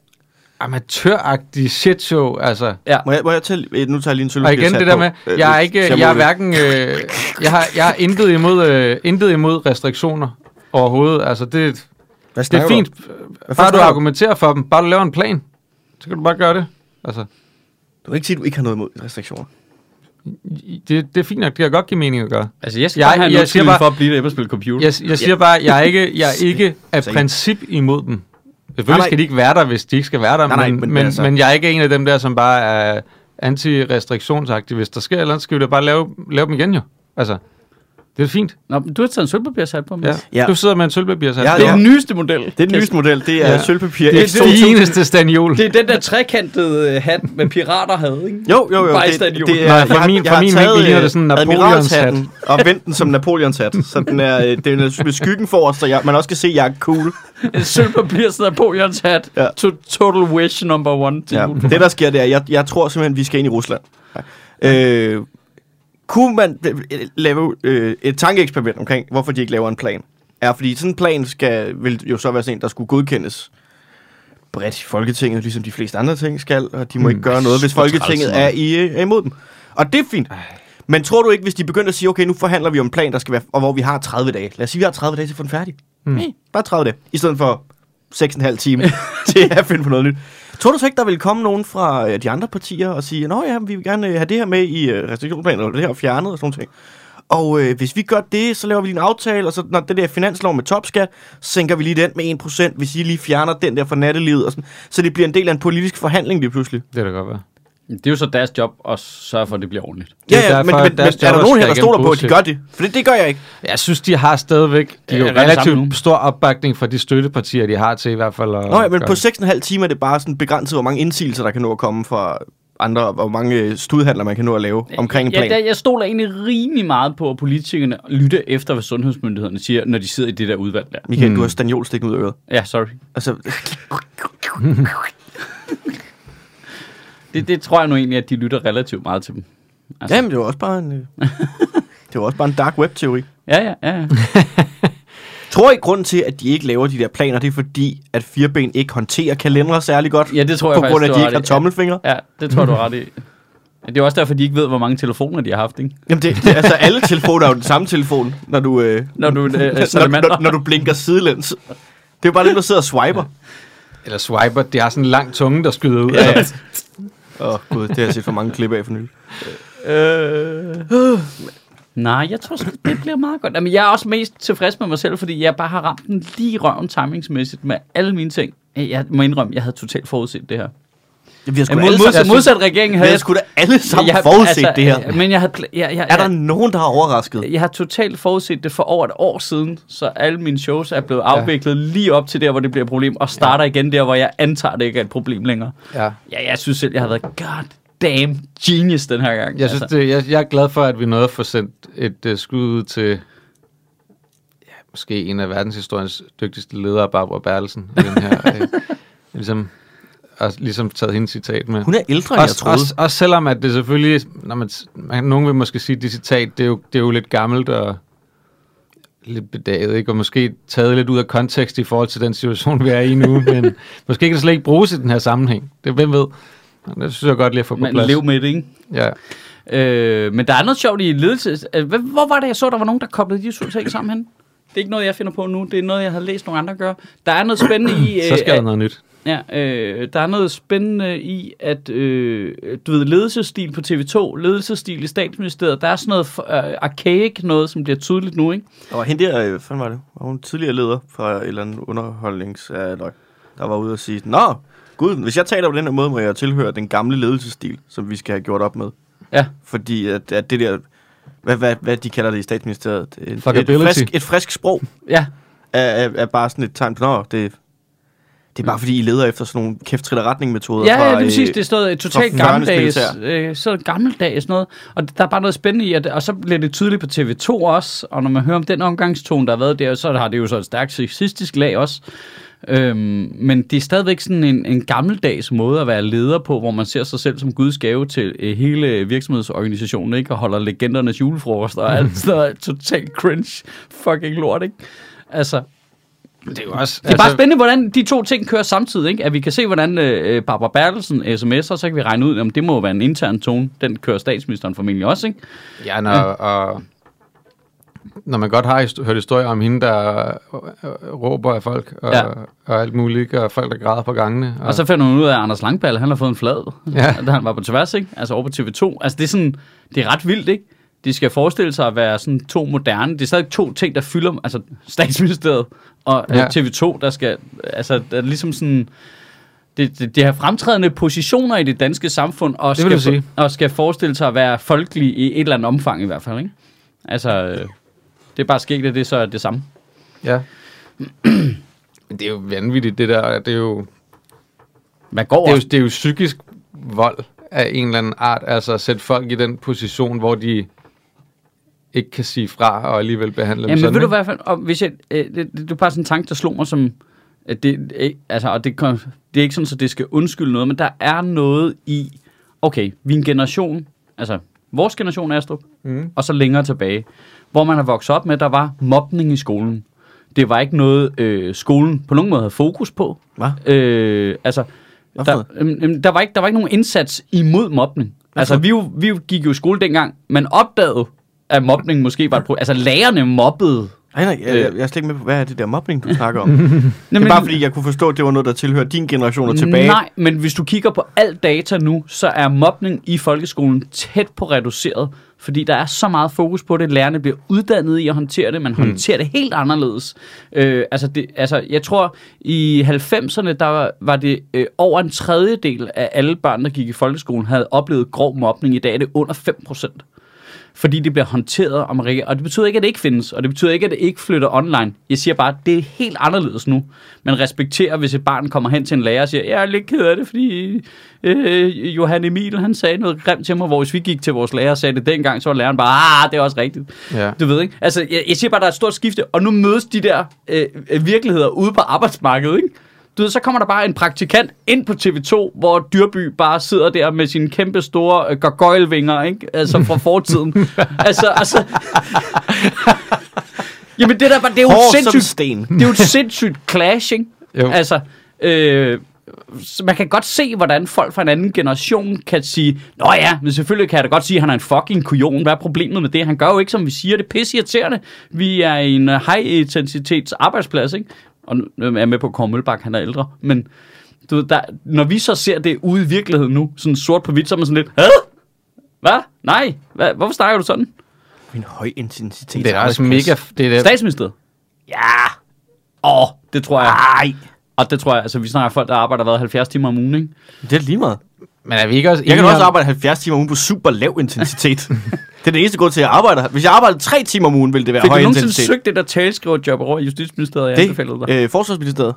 amatøragtige shit show, altså. Ja. må, jeg, må jeg tage, øh, nu tager jeg lige en Og sølvpapirs igen det der på. med, Øh, jeg er ikke, jeg er det. hverken, øh, jeg har, jeg har intet imod, øh, intet imod restriktioner overhovedet. Altså det, Hvad det er snakker du fint. Hvad Bare du argumenterer for dem, bare du laver en plan, så kan du bare gøre det. Altså, Du kan ikke sige, at du ikke har noget imod restriktioner. det, det er fint nok, det kan godt give mening at gøre. Altså, jeg skal Jeg- bare have en jeg undskyldning bare- for at blive derhjemme og spille computer. Jeg, jeg siger bare, jeg er ikke, jeg er ikke af princip imod dem. Selvfølgelig nej. skal de ikke være der, hvis de ikke skal være der, Nej, nej, men, men men, altså- men jeg er ikke en af dem der, som bare er anti-restriktionsagtig. Hvis der sker eller andet, skal vi da bare lave, lave dem igen jo. Altså, det er fint. Nå, men du har taget en sølvpapirshat på. Mads. Ja. Du sidder med en sølvpapirshat. Ja, Det er den nyeste model. Det er den nyeste model. Det er Ja. sølvpapir. Det er X2000. det eneste stanjol. Det er den der trekantede øh, hat, med pirater havde, ikke? Jo, jo, jo. Bare Det, det er, Nej, for har- min- jeg for har min vinkel ligner øh, det sådan en admiralshatten Napoleonshat. Og vendt den som Napoleons hat. Så den er, øh, den er med skyggen forrest, så jeg, man også kan se, at jeg er cool. En sølvpapirs Napoleons hat. Ja. To, total wish number one. Ja. Det, der sker, det er, jeg, jeg tror simpelthen, vi skal ind i Rusland. Øh, kunne man øh, lave øh, et tankeeksperiment omkring, hvorfor de ikke laver en plan? Er fordi sådan en plan skal, vil jo så være sådan en, der skulle godkendes bredt i Folketinget, ligesom de fleste andre ting skal, og de må Hmm, ikke gøre noget, hvis Folketinget er, i, er imod dem. Og det er fint. Men tror du ikke, hvis de begynder at sige, okay, nu forhandler vi om en plan, der skal være, og hvor vi har 30 dage. Lad os sige, vi har 30 dage til at få den færdig. Mm. Hmm. Nej, bare 30 dage. I stedet for 6,5 timer til at finde på noget nyt. Tror du så ikke, der vil komme nogen fra øh, de andre partier og sige, nå ja, vi vil gerne øh, have det her med i øh, restriktionsplanen, eller det her fjernet og sådan noget. Og øh, hvis vi gør det, så laver vi lige en aftale, og så når det der finanslov med topskat, sænker vi lige den med 1%, hvis I lige fjerner den der for nattelivet. Og sådan, så det bliver en del af en politisk forhandling lige pludselig. Det kan da godt være. Det er jo så deres job at sørge for, at det bliver ordentligt. Det er Ja, ja, men, derfor, men, at men er der nogen her, der stoler på, at de gør det? For det, det gør jeg ikke. Jeg synes, de har stadigvæk de er jo relativt stor opbakning fra de støttepartier, de har til i hvert fald. At Nå ja, men på det. 6,5 timer er det bare sådan begrænset, hvor mange indsigelser, der kan nå at komme fra andre, hvor mange øh, studiehandler man kan nå at lave omkring en plan. Jeg, jeg, jeg stoler egentlig rimelig meget på, at politikerne lytter efter, hvad sundhedsmyndighederne siger, når de sidder i det der udvalg der. Michael, Mm. du har stanjol stikket ud af øret. Ja, sorry. Altså, Det, det tror jeg nu egentlig, at de lytter relativt meget til dem. Altså, jamen, det var også bare en, øh, det var også bare en dark web-teori. ja, ja, ja. ja. Tror I, grund til, at de ikke laver de der planer, det er fordi, at fireben ikke håndterer kalendere særlig godt? Ja, det tror jeg på grund af, faktisk, at de ikke har tommelfingre? Ja, det tror du ret i. Det er også derfor, de ikke ved, hvor mange telefoner de har haft, ikke? Jamen, det, det, altså, alle telefoner er jo den samme telefon, når du, øh, Når du øh, når, når, når du blinker sidelæns. Det er jo bare dem, der sidder og swiper. Eller swiper, de har sådan en lang tunge, der skyder ud. Ja, Ja. Åh, oh, gud, det har jeg set for mange klip af for nylig. Øh. Nej, jeg tror sgu, det bliver meget godt. Jamen, jeg er også mest tilfreds med mig selv, fordi jeg bare har ramt den lige i røven timingsmæssigt med alle mine ting. Jeg må indrømme, jeg havde totalt forudset det her. Ja, vi har sgu Ja, mod, modsat, modsat regeringen vi havde har jeg... sgu da alle sammen jeg, forudset det her. Men jeg havde... Jeg, jeg, Er der jeg, nogen, der har overrasket? jeg har totalt forudset det for over et år siden, så alle mine shows er blevet afviklet lige op til der, hvor det bliver et problem, og starter igen der, hvor jeg antager, det ikke er et problem længere. ja. Ja, jeg synes selv, jeg har været god damn genius den her gang. Jeg, synes, det, jeg, jeg er glad for, at vi nåede at få sendt et uh, skud ud til ja, måske en af verdenshistoriens dygtigste ledere, Barbara Bertelsen. i Den her, øh, ligesom, og ligesom taget hendes citat med. Hun er ældre, end jeg Også, troede. også, også selvom at det selvfølgelig, når man, man, nogen vil måske sige, at det citat, det er, jo, det er jo lidt gammelt og lidt bedaget, ikke? og måske taget lidt ud af kontekst i forhold til den situation, vi er i nu, men måske kan det slet ikke bruges i den her sammenhæng. Det hvem ved. Det synes jeg godt lige at få på Men plads. lev med det, ikke? Ja. Øh, men der er noget sjovt i ledelse. Øh, hvad- Hvor var det, jeg så, der var nogen, der koblede de to ting sammen hen? Det er ikke noget, jeg finder på nu. Det er noget, jeg har læst nogle andre gøre. Der er noget spændende i... Så skal der at- noget nyt. Ja, øh, der er noget spændende i, at øh, du ved, ledelsesstil på TV2, ledelsesstil i statsministeriet, der er sådan noget øh, archaic noget, som bliver tydeligt nu, ikke? Og hende der, øh, fanden var det? Var hun tidligere leder fra et eller andet underholdnings... Øh, der var ude og sige, Nå, gud, hvis jeg taler på den her måde, må jeg tilhøre den gamle ledelsesstil, som vi skal have gjort op med. Ja. Fordi at, at det der... Hvad, hvad, hvad de kalder det i statsministeriet? Et, et, frisk, et frisk sprog Ja, er, er, er bare sådan et tegn på, Nå, det, det er bare fordi, I leder efter sådan nogle kæft retning metoder ja, fra, ja, det er øh, præcis. Det er sådan noget totalt gammeldags, øh, så gammeldags sådan noget. Og der er bare noget spændende i, at, og så bliver det tydeligt på TV2 også, og når man hører om den omgangstone, der har været der, så har det jo så et stærkt sexistisk lag også. Øhm, men det er stadigvæk sådan en, en gammeldags måde at være leder på, hvor man ser sig selv som Guds gave til øh, hele virksomhedsorganisationen, ikke? Og holder legendernes julefrokost og alt sådan noget totalt cringe fucking lort, ikke? Altså, Det er jo også... det er bare spændende, hvordan de to ting kører samtidig, ikke? At vi kan se, hvordan øh, Barbara Bertelsen sms'er, så kan vi regne ud, om det må være en intern tone. Den kører statsministeren formentlig også, ikke? Ja, når, og, når man godt har hørt historier om hende, der øh, øh, råber af folk og, Ja. ja. og alt muligt, og folk, der græder på gangene. Og så finder hun ud af, at Anders Langballe, han har fået en flad, Ja. da han var på tværs, ikke? Altså over på TV2. Altså det er sådan, det er ret vildt, ikke? De skal forestille sig at være sådan to moderne. Det er stadig to ting, der fylder, altså statsministeriet og ja. Ja. TV2, der skal, altså der er ligesom sådan, det, det, det har fremtrædende positioner i det danske samfund, og, Det skal, og skal forestille sig at være folkelige i et eller andet omfang i hvert fald, ikke? Altså, øh, det er bare sket, at det så er det samme. Ja. Men det er jo vanvittigt, det der. Det er jo, Hvad går det er jo, det er jo psykisk vold af en eller anden art. Altså at sætte folk i den position, hvor de ikke kan sige fra og alligevel behandle dem Jamen, sådan. ved du ikke? hvad, og hvis jeg, øh, det, bare sådan en tanke, der slog mig som, at det, øh, altså, og det, kom- det er ikke sådan, at det skal undskylde noget, men der er noget i, okay, vi er en generation, altså vores generation Astrup, Mm. og så længere tilbage, hvor man har vokset op med, at der var mobning i skolen. Det var ikke noget, øh, skolen på nogen måde havde fokus på. Hvad? Øh, altså, der, øhm, der, var ikke, der var ikke nogen indsats imod mobning. Altså, vi, jo- vi jo gik jo i skole dengang, men opdagede, at mobning måske var et problem. Altså, lærerne mobbede. Nej, nej, jeg, Øh. jeg, er slet ikke med på, hvad er det der mobning, du snakker om? det er bare fordi, jeg kunne forstå, at det var noget, der tilhører din generation og tilbage. Nej, men hvis du kigger på al data nu, så er mobning i folkeskolen tæt på reduceret, fordi der er så meget fokus på det. Lærerne bliver uddannet i at håndtere det, man Hmm. håndterer det helt anderledes. Øh, altså, det, altså, jeg tror, i 90'erne, der var, var det øh, over en tredjedel af alle børn, der gik i folkeskolen, havde oplevet grov mobning. I dag er det under 5 procent fordi det bliver håndteret om Rikke. Og det betyder ikke, at det ikke findes, og det betyder ikke, at det ikke flytter online. Jeg siger bare, at det er helt anderledes nu. Man respekterer, hvis et barn kommer hen til en lærer og siger, jeg er lidt ked af det, fordi øh, Johan Emil, han sagde noget grimt til mig, hvor hvis vi gik til vores lærer og sagde det dengang, så var læreren bare, ah, det er også rigtigt. Ja. Du ved ikke? Altså, jeg, jeg siger bare, der er et stort skifte, og nu mødes de der øh, virkeligheder ude på arbejdsmarkedet, ikke? Du ved, så kommer der bare en praktikant ind på TV2, hvor Dyrby bare sidder der med sine kæmpe store øh, gargoylevinger, ikke? Altså fra fortiden. altså, altså... Jamen det der, bare- det er jo Hård sindssygt, sten. det er jo et sindssygt clash, ikke? Jo. Altså, øh, man kan godt se, hvordan folk fra en anden generation kan sige, Nå ja, men selvfølgelig kan jeg da godt sige, at han er en fucking kujon. Hvad er problemet med det? Han gør jo ikke, som vi siger. Det er pisse irriterende. Vi er en uh, high-intensitets arbejdsplads, ikke? Og nu er jeg med på, at Kåre Mølbak, han er ældre. Men du ved, der, når vi så ser det ude i virkeligheden nu, sådan sort på hvidt, så er man sådan lidt, Hvad? Hvad? Nej. Hvad? Hvorfor snakker du sådan? En høj intensitet. Det er også mega... Det er det, Statsministeriet? Ja. Åh, oh, det tror jeg. Nej. Og det tror jeg, altså vi snakker folk, der arbejder hvad, 70 timer om ugen, ikke? Det er lige meget. men er vi ikke også Jeg kan også arbejde 70 timer om ugen på super lav intensitet. det er det eneste grund til, at jeg arbejder. Hvis jeg arbejdede 3 timer om ugen, ville det være Fik du høj nogensinde intensitet. søgt det der taleskriverjob over i Justitsministeriet, jeg anbefalede dig? Det, øh, Forsvarsministeriet.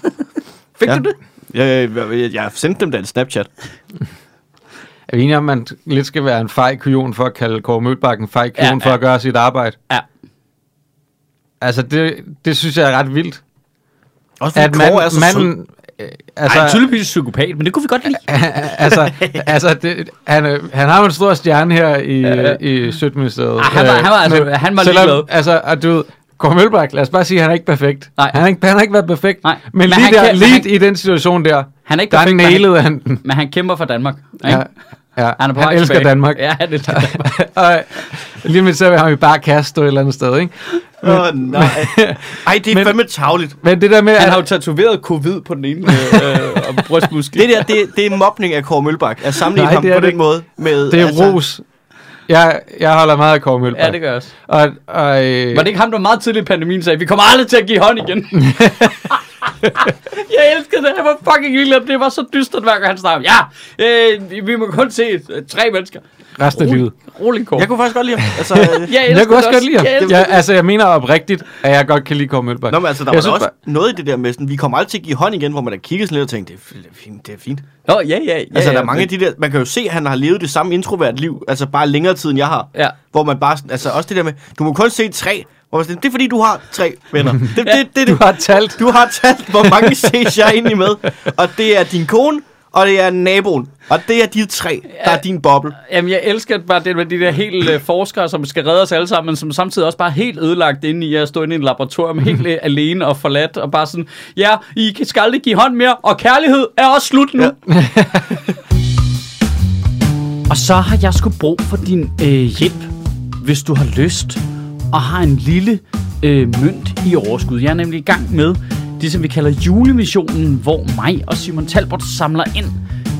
Fik ja. du det? Jeg, jeg, jeg, jeg sendte dem da en Snapchat. Er vi enige om, at man lidt skal være en fej kujon for at kalde Kåre Mølbak en fej kujon Ja, ja, for at gøre sit arbejde? Ja. Altså, det, det synes jeg er ret vildt. Også fordi At man, Kåre er så manden... Altså, Ej, tydeligvis psykopat, men det kunne vi godt lide. altså, altså det, han, øh, han har jo en stor stjerne her i, Ja, i Sødministeriet. Ah, han var- han var altså- han var selvom- ligeglad. Altså, at du ved, Kåre Mølbak, lad os bare sige, at han er ikke perfekt. Nej. Han, er ikke, han har ikke været perfekt. Nej. Men, Men lige, han der, kan- lige han- i den situation der, Han er ikke der perfekt, men han, nailede han men han kæmper for Danmark. Ikke? Ja, ja. Han, er på han vej elsker tilbage. Danmark. Ja, han elsker Danmark. og lige med så vil han jo bare kaste stå et eller andet sted, ikke? Åh, oh, nej. Ej, det er Men- fandme tavligt. Men det der med, Han at, har jo tatoveret covid på den ene øh, øh, og brystmuskel. Det der, det, det er mobning af Kåre Mølbak. At sammenligne Nej, ham det på det den måde med... det er altså, ros. Jeg, jeg holder meget af Kåre Mølbak. Ja, det gør også. Og, og, øh, Var det ikke ham, der meget tidligt i pandemien sagde, vi kommer aldrig til at give hånd igen? jeg elskede det. Han var fucking ligeglad. Det var så dystert, hver gang han snakkede. Ja, øh, vi må kun se øh, tre mennesker. resten af livet. Rolig kort. Jeg kunne faktisk godt lide ham. Altså, øh, jeg, Jeg elsker kunne også godt lide ham. Jeg Jeg, jeg, altså, jeg mener oprigtigt, at jeg godt kan lide Kåre Mølbak. Nå, men altså, der Jeg var synes også noget i det der med sådan, vi kommer aldrig til at give hånd igen, hvor man har kigget sådan lidt og tænkt, det er, fint, det er fint. Nå, ja, ja, ja. Altså, ja, der er mange af de der, man kan jo se, at han har levet det samme introvert liv, altså bare længere tid, end jeg har. Ja. Hvor man bare, altså også det der med, du må kun se tre, man sådan, det er fordi, du har tre venner. Det, det, det, det, Du har talt. du har talt, hvor mange ses jeg egentlig med. Og det er din kone, og det er naboen. Og det er de tre, der er din boble. Jamen, jeg elsker bare det med de der helt øh, forskere, som skal redde os alle sammen, men som samtidig også bare helt ødelagt inde i at stå inde i et laboratorium, helt øh, alene og forladt, og bare sådan, ja, I skal aldrig give hånd mere, og kærlighed er også slut nu. Ja. og så har jeg sgu brug for din øh, hjælp, hvis du har lyst, og har en lille øh, mønt i overskud. Jeg er nemlig i gang med det, som vi kalder julemissionen, hvor mig og Simon Talbot samler ind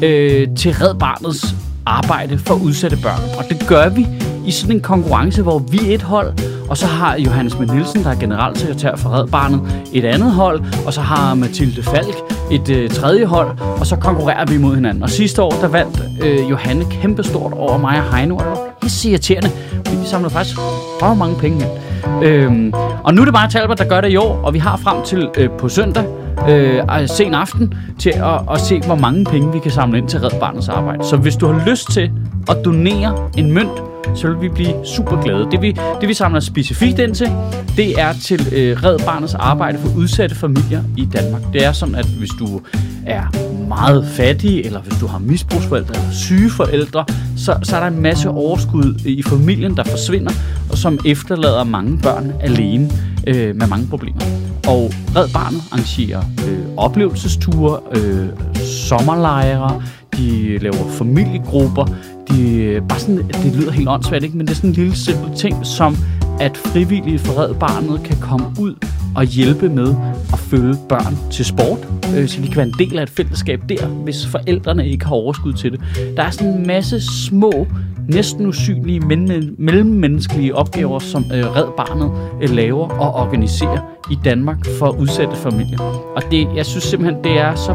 øh, til Red Barnets arbejde for udsatte børn. Og det gør vi i sådan en konkurrence, hvor vi er et hold, og så har Johannes M. Nielsen, der er generalsekretær for Red Barnet, et andet hold, og så har Mathilde Falk et øh, tredje hold, og så konkurrerer vi mod hinanden. Og sidste år, der vandt øh, Johanne kæmpestort over mig og Heino, og det var pisse irriterende, fordi vi samlede faktisk for mange penge ind. Øhm, og nu er det bare Talbot, der gør det i år, og vi har frem til øh, på søndag, øh, sen aften, til at, at se, hvor mange penge vi kan samle ind til Red Barnets arbejde. Så hvis du har lyst til at donere en mønt, så vil vi blive super glade. Det vi, det vi samler specifikt ind til, det er til øh, Red Barnets arbejde for udsatte familier i Danmark. Det er sådan, at hvis du er meget fattig, eller hvis du har misbrugsforældre eller syge forældre, så, så er der en masse overskud i familien, der forsvinder, og som efterlader mange børn alene øh, med mange problemer. Og Red Barnet arrangerer øh, oplevelsesture, øh, sommerlejre, de laver familiegrupper, de, øh, bare sådan, det lyder helt åndssvagt, ikke? men det er sådan en lille simpel ting, som at frivillige for Red Barnet kan komme ud at hjælpe med at følge børn til sport, øh, så de kan være en del af et fællesskab der, hvis forældrene ikke har overskud til det. Der er sådan en masse små, næsten usynlige men- mellemmenneskelige opgaver, som øh, Red Barnet øh, laver og organiserer i Danmark for udsatte familier. Og det, jeg synes simpelthen, det er så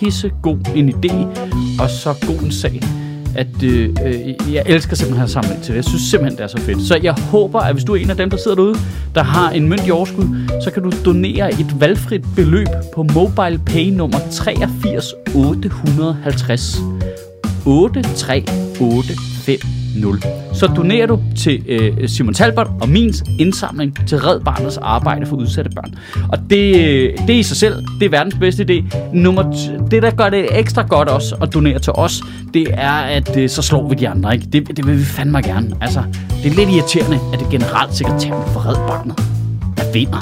pissegod en idé og så god en sag, at øh, øh, jeg elsker simpelthen at samle til det. Jeg synes simpelthen, det er så fedt. Så jeg håber, at hvis du er en af dem, der sidder derude, der har en mønt i overskud, så kan du donere et valgfrit beløb på mobile pay nummer 83 850. 0. Så donerer du til øh, Simon Talbot og min indsamling til Red Barnets arbejde for udsatte børn. Og det, øh, det i sig selv, det er verdens bedste idé. Nummer t- det, der gør det ekstra godt også at donere til os, det er, at øh, så slår vi de andre. Ikke? Det, det vil vi fandme gerne. Altså, det er lidt irriterende, at det generelt sekretæren for Red Barnet, der vinder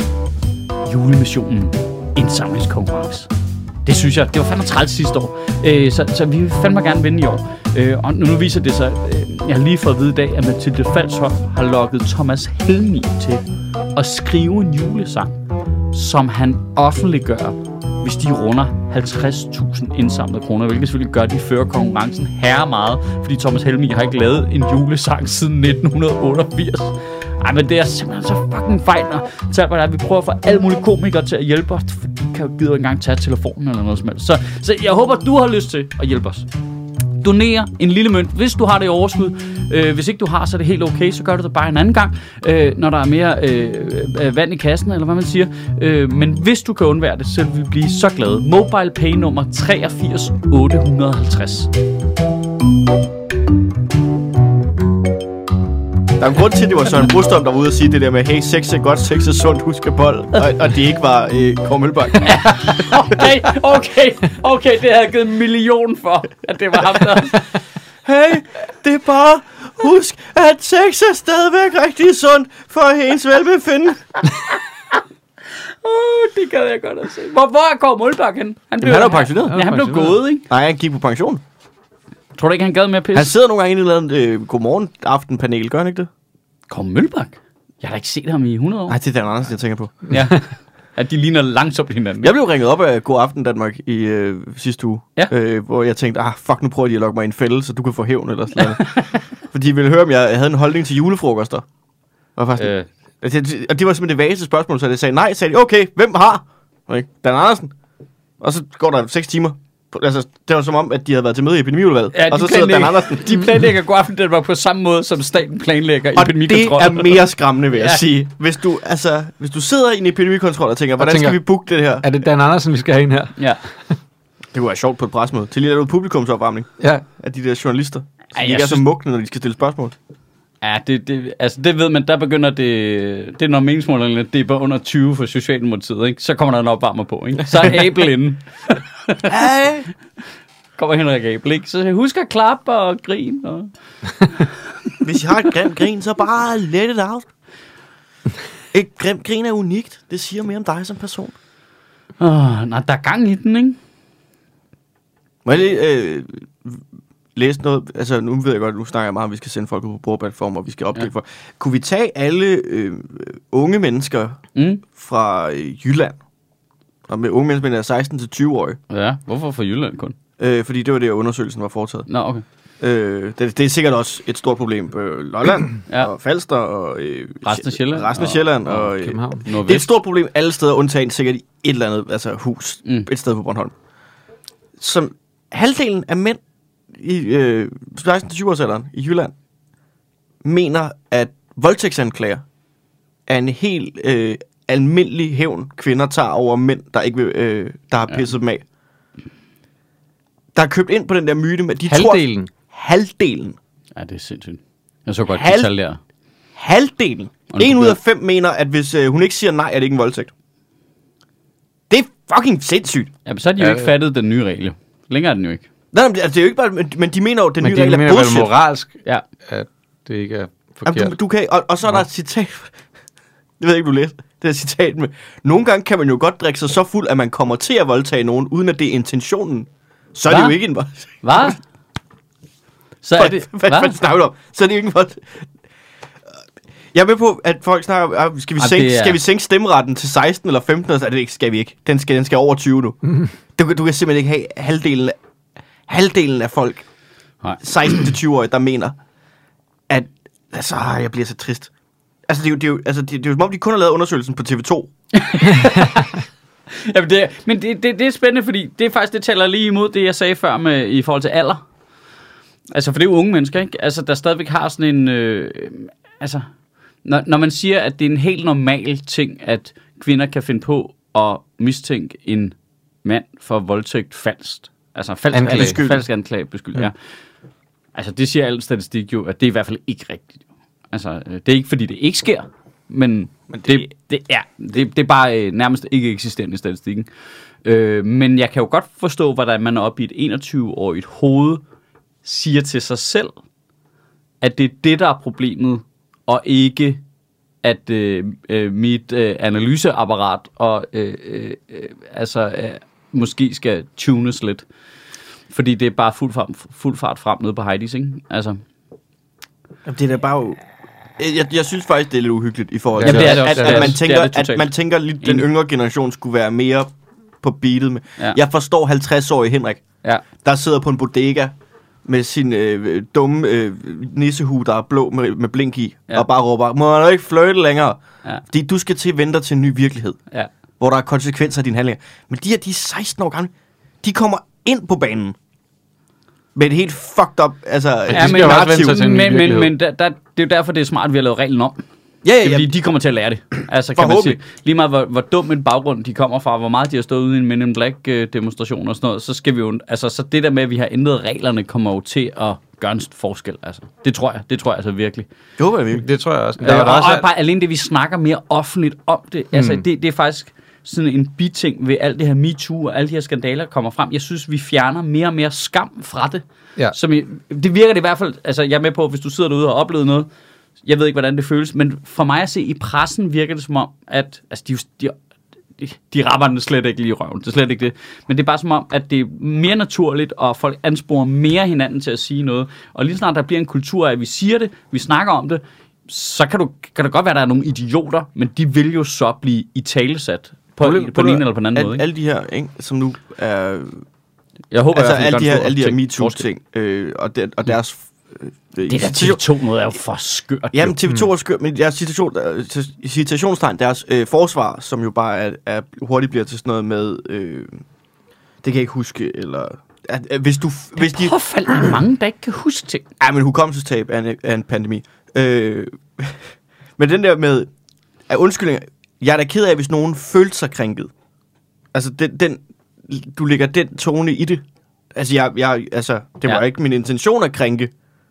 julemissionen indsamlingskonkurrence. Det synes jeg, det var fandme træls sidste år. Øh, så, så vi vil fandme gerne vinde i år. Øh, og nu, nu viser det sig, øh, jeg har lige fået at vide i dag, at Mathilde Falshoff har lukket Thomas Helmi til at skrive en julesang, som han offentliggør, hvis de runder 50.000 indsamlede kroner, hvilket selvfølgelig gør, at de fører konkurrencen herre meget, fordi Thomas Helmi har ikke lavet en julesang siden 1988. Ej, men det er simpelthen så fucking fejl, når er, at vi prøver at få alle mulige komikere til at hjælpe os, kan gider ikke engang tage telefonen eller noget som helst. Så, så jeg håber, du har lyst til at hjælpe os. Donere en lille mønt, hvis du har det i overskud. Øh, hvis ikke du har, så er det helt okay, så gør du det bare en anden gang, øh, når der er mere øh, øh, vand i kassen, eller hvad man siger. Øh, men hvis du kan undvære det, så vil vi blive så glade. Mobile Pay nummer 83850. Der er en grund til, at det var Søren Brostrøm, der var ude og sige det der med, hey, sex er godt, sex er sundt, husk at bold. Og, og det ikke var øh, Kåre Mølbak. Okay, okay, okay, det havde jeg givet en million for, at det var ham, der... Hey, det er bare, husk, at sex er stadigvæk rigtig sundt for hendes velbefindende. Uh, det gad jeg godt at se. Hvor, hvor er Kåre Målbak hen? Han, han er jo pensioneret. Ja, han blev pensioneret. gået, ikke? Nej, han gik på pension. Tror du ikke, han gad med at pisse? Han sidder nogle gange inde i et eller andet øh, godmorgen aften panel, gør han ikke det? Kåre Mølbak? Jeg har da ikke set ham i 100 år. Nej, det er Dan Andersen, jeg tænker på. Ja. At de ligner langsomt hinanden. Jeg blev ringet op af God Aften Danmark i øh, sidste uge, Ja. øh, hvor jeg tænkte, ah, fuck, nu prøver de at lokke mig i en fælde, så du kan få hævn eller sådan noget. Fordi de ville høre, om jeg havde en holdning til julefrokoster. Og, faktisk, øh. Øh, og det var simpelthen det vageste spørgsmål, så jeg sagde nej, sagde de, okay, hvem har? Ikke? Dan Andersen. Og så går der 6 timer. Altså, det var som om, at de havde været til møde i epidemiudvalget. ja, og så de sidder Dan Andersen. De planlægger god aften, det var på samme måde, som staten planlægger Og det epidemikontrol. er mere skræmmende, vil jeg Ja. sige. Hvis du, altså, hvis du sidder i en epidemikontrol og tænker, hvordan tænker- skal vi booke det her? Er det Dan Andersen, vi skal have ind her? Ja. Det kunne være sjovt på et presmøde. Til lige at lave publikumsopvarmning Ja. af de der journalister. Så Ej, de ikke er så synes- mugne, når de skal stille spørgsmål. Ja, det, det, altså det ved man, der begynder det, det er når meningsmålerne dipper under 20 for Socialdemokratiet, ikke? så kommer der en opvarmer på, ikke? så er Abel inde. Hey. kommer Henrik Abel, ikke? så husk at klappe og grine. Og... Hvis I har et grimt grin, så bare let it out. Et grimt grin er unikt. Det siger mere om dig som person. Oh, nej, der er gang i den, ikke? Må jeg lige øh, læse noget? Altså, nu ved jeg godt, nu snakker jeg meget om, at vi skal sende folk ud på bordplatformer, og vi skal opdække Ja. for. Kunne vi tage alle øh, unge mennesker Mm. fra øh, Jylland, og med unge mennesker, der er 16 til 20 år, Ja, hvorfor for Jylland kun? øh, fordi det var det, undersøgelsen var foretaget. Nå, okay. Øh, det, det er sikkert også et stort problem på Lolland, Ja. og Falster, og øh, Resten af Sjælland. resten af Og- Sjælland, og og, øh, København. Det er et Nordvest. stort problem alle steder, undtagen sikkert i et eller andet altså hus, mm. et sted på Bornholm. Som halvdelen af mænd i øh, 16-20 års alderen i Jylland mener, at voldtægtsanklager er en helt øh, almindelig hævn, kvinder tager over mænd, der ikke vil, øh, der har Ja. pisset dem af. Der er købt ind på den der myte med, de Halvdelen. tror... Halvdelen. Ja, det er sindssygt. Jeg så godt Halv- de tal der. Halvdelen. Og En ud af fem mener, at hvis øh, hun ikke siger nej, er det ikke en voldtægt. Det er fucking sindssygt. Ja, men så har de jo Ja, ikke fattet den nye regel. Længere er den jo ikke. Nej, men altså, det er jo ikke bare, men, men de mener jo, at den Men nye de regel er mener bullshit. moralsk, Ja. at det ikke er Jamen, forkert. du, du kan, og, og så er der et citat. Det ved jeg ikke, du læste. det her citat med, nogle gange kan man jo godt drikke sig så fuld, at man kommer til at voldtage nogen, uden at det er intentionen. Så er det Hva? jo ikke en vold. Hvad? Så er det... Hvad, hvad, snakker du om? Så er det jo ikke en vold. Jeg er med på, at folk snakker, ah, skal vi, Jamen, sænke, er- skal vi sænke stemmeretten til 16 eller 15? Og så er det ikke, skal vi ikke. Den skal, den skal over 20 nu. Du, kan- du kan simpelthen ikke have halvdelen, halvdelen af folk, Nej. 16-20-årige, der mener, at altså, jeg bliver så trist. Altså, det er jo, det er jo, altså, det, det er jo som om, de kun har lavet undersøgelsen på TV2. Jamen det, men det, det, det er spændende, fordi det er faktisk, det taler lige imod det, jeg sagde før med, i forhold til alder. Altså, for det er jo unge mennesker, ikke? Altså, der stadigvæk har sådan en... Øh, altså, når, når man siger, at det er en helt normal ting, at kvinder kan finde på at mistænke en mand for voldtægt falsk. Altså, falsk Anklage. anklage. Beskyld. Falsk anklage, beskyld, ja. Altså, det siger al statistik jo, at det er i hvert fald ikke rigtigt. Altså, øh, det er ikke, fordi det ikke sker, men, men det, det, det, ja, det, det er bare øh, nærmest ikke eksisterende i statistikken. Øh, men jeg kan jo godt forstå, hvordan man op i et 21-årigt hoved siger til sig selv, at det er det, der er problemet, og ikke at øh, øh, mit øh, analyseapparat og øh, øh, øh, altså øh, måske skal tunes lidt. Fordi det er bare fuld fart, fuld fart frem nede på Heidi's, ikke? Altså, Jamen, det er da bare. Jeg, jeg synes faktisk, det er lidt uhyggeligt i forhold Ja, til, det er det at, også. at, Det at, man det. tænker, Det er det at man tænker lidt, den yngre generation skulle være mere på beatet med. Ja. Jeg forstår 50-årige Henrik, ja. der sidder på en bodega med sin øh, dumme øh, nissehue, der er blå med, med blink i, Ja. ja. og bare råber, må jeg ikke flirte længere? Ja. Fordi du skal til at vente til en ny virkelighed, ja. Hvor der er konsekvenser af dine handlinger. Men de her, de er 16 år gamle, de kommer ind på banen med et helt fucked up, altså, de ja, skal jo også vende sig til en ny men, men, virkelighed. men der, der, det er jo derfor, det er smart, at vi har lavet reglen om. Ja, Det er ja, fordi, ja. de kommer til at lære det. Altså, kan man sige, Forhåbentlig. lige meget hvor, hvor dum en baggrund de kommer fra, hvor meget de har stået ude i en Men in Black øh, demonstration og sådan noget, så skal vi jo, altså, så det der med, at vi har ændret reglerne, kommer jo til at gøre en forskel, altså. Det tror jeg, det tror jeg altså virkelig. Det håber jeg virkelig. Det tror jeg også. Øh, Der og, var der også og bare alene det, vi snakker mere offentligt om det, altså, Mm. det, det er faktisk sådan en biting ved alt det her MeToo og alle de her skandaler kommer frem. Jeg synes, vi fjerner mere og mere skam fra det. Ja. Som det virker det i hvert fald, altså jeg er med på, hvis du sidder derude og har oplevet noget, jeg ved ikke, hvordan det føles, men for mig at se i pressen virker det som om, at altså, de, de, de, de rapper den slet ikke lige i røven. Det er slet ikke det. Men det er bare som om, at det er mere naturligt, og folk ansporer mere hinanden til at sige noget. Og lige snart der bliver en kultur af, at vi siger det, vi snakker om det, så kan, du, kan det godt være, at der er nogle idioter, men de vil jo så blive i talesat Problem- på den ene eller på den anden Al, måde. Ikke? alle de her, ikke, som nu er... Jeg håber Altså fald, alle de det her, alle de her. MeToo-ting, øh, og, der, og deres... Øh, Det der TV2 noget er jo for skørt. Jamen, jo. TV2 er skørt, men deres citation, øh, ci- citationstegn, deres øh, forsvar, som jo bare er, er, hurtigt bliver til sådan noget med... Øh, det kan jeg ikke huske, eller... At, at hvis du... Hvis de, Påfald er mange, der ikke kan huske ting. Ja, men hukommelsestab er en, er en pandemi. Øh, men den der med... Af undskyldninger, jeg er da ked af, hvis nogen følte sig krænket. Altså, den, den, du lægger den tone i det. Altså, jeg, jeg, altså det var Ja. ikke min intention at krænke.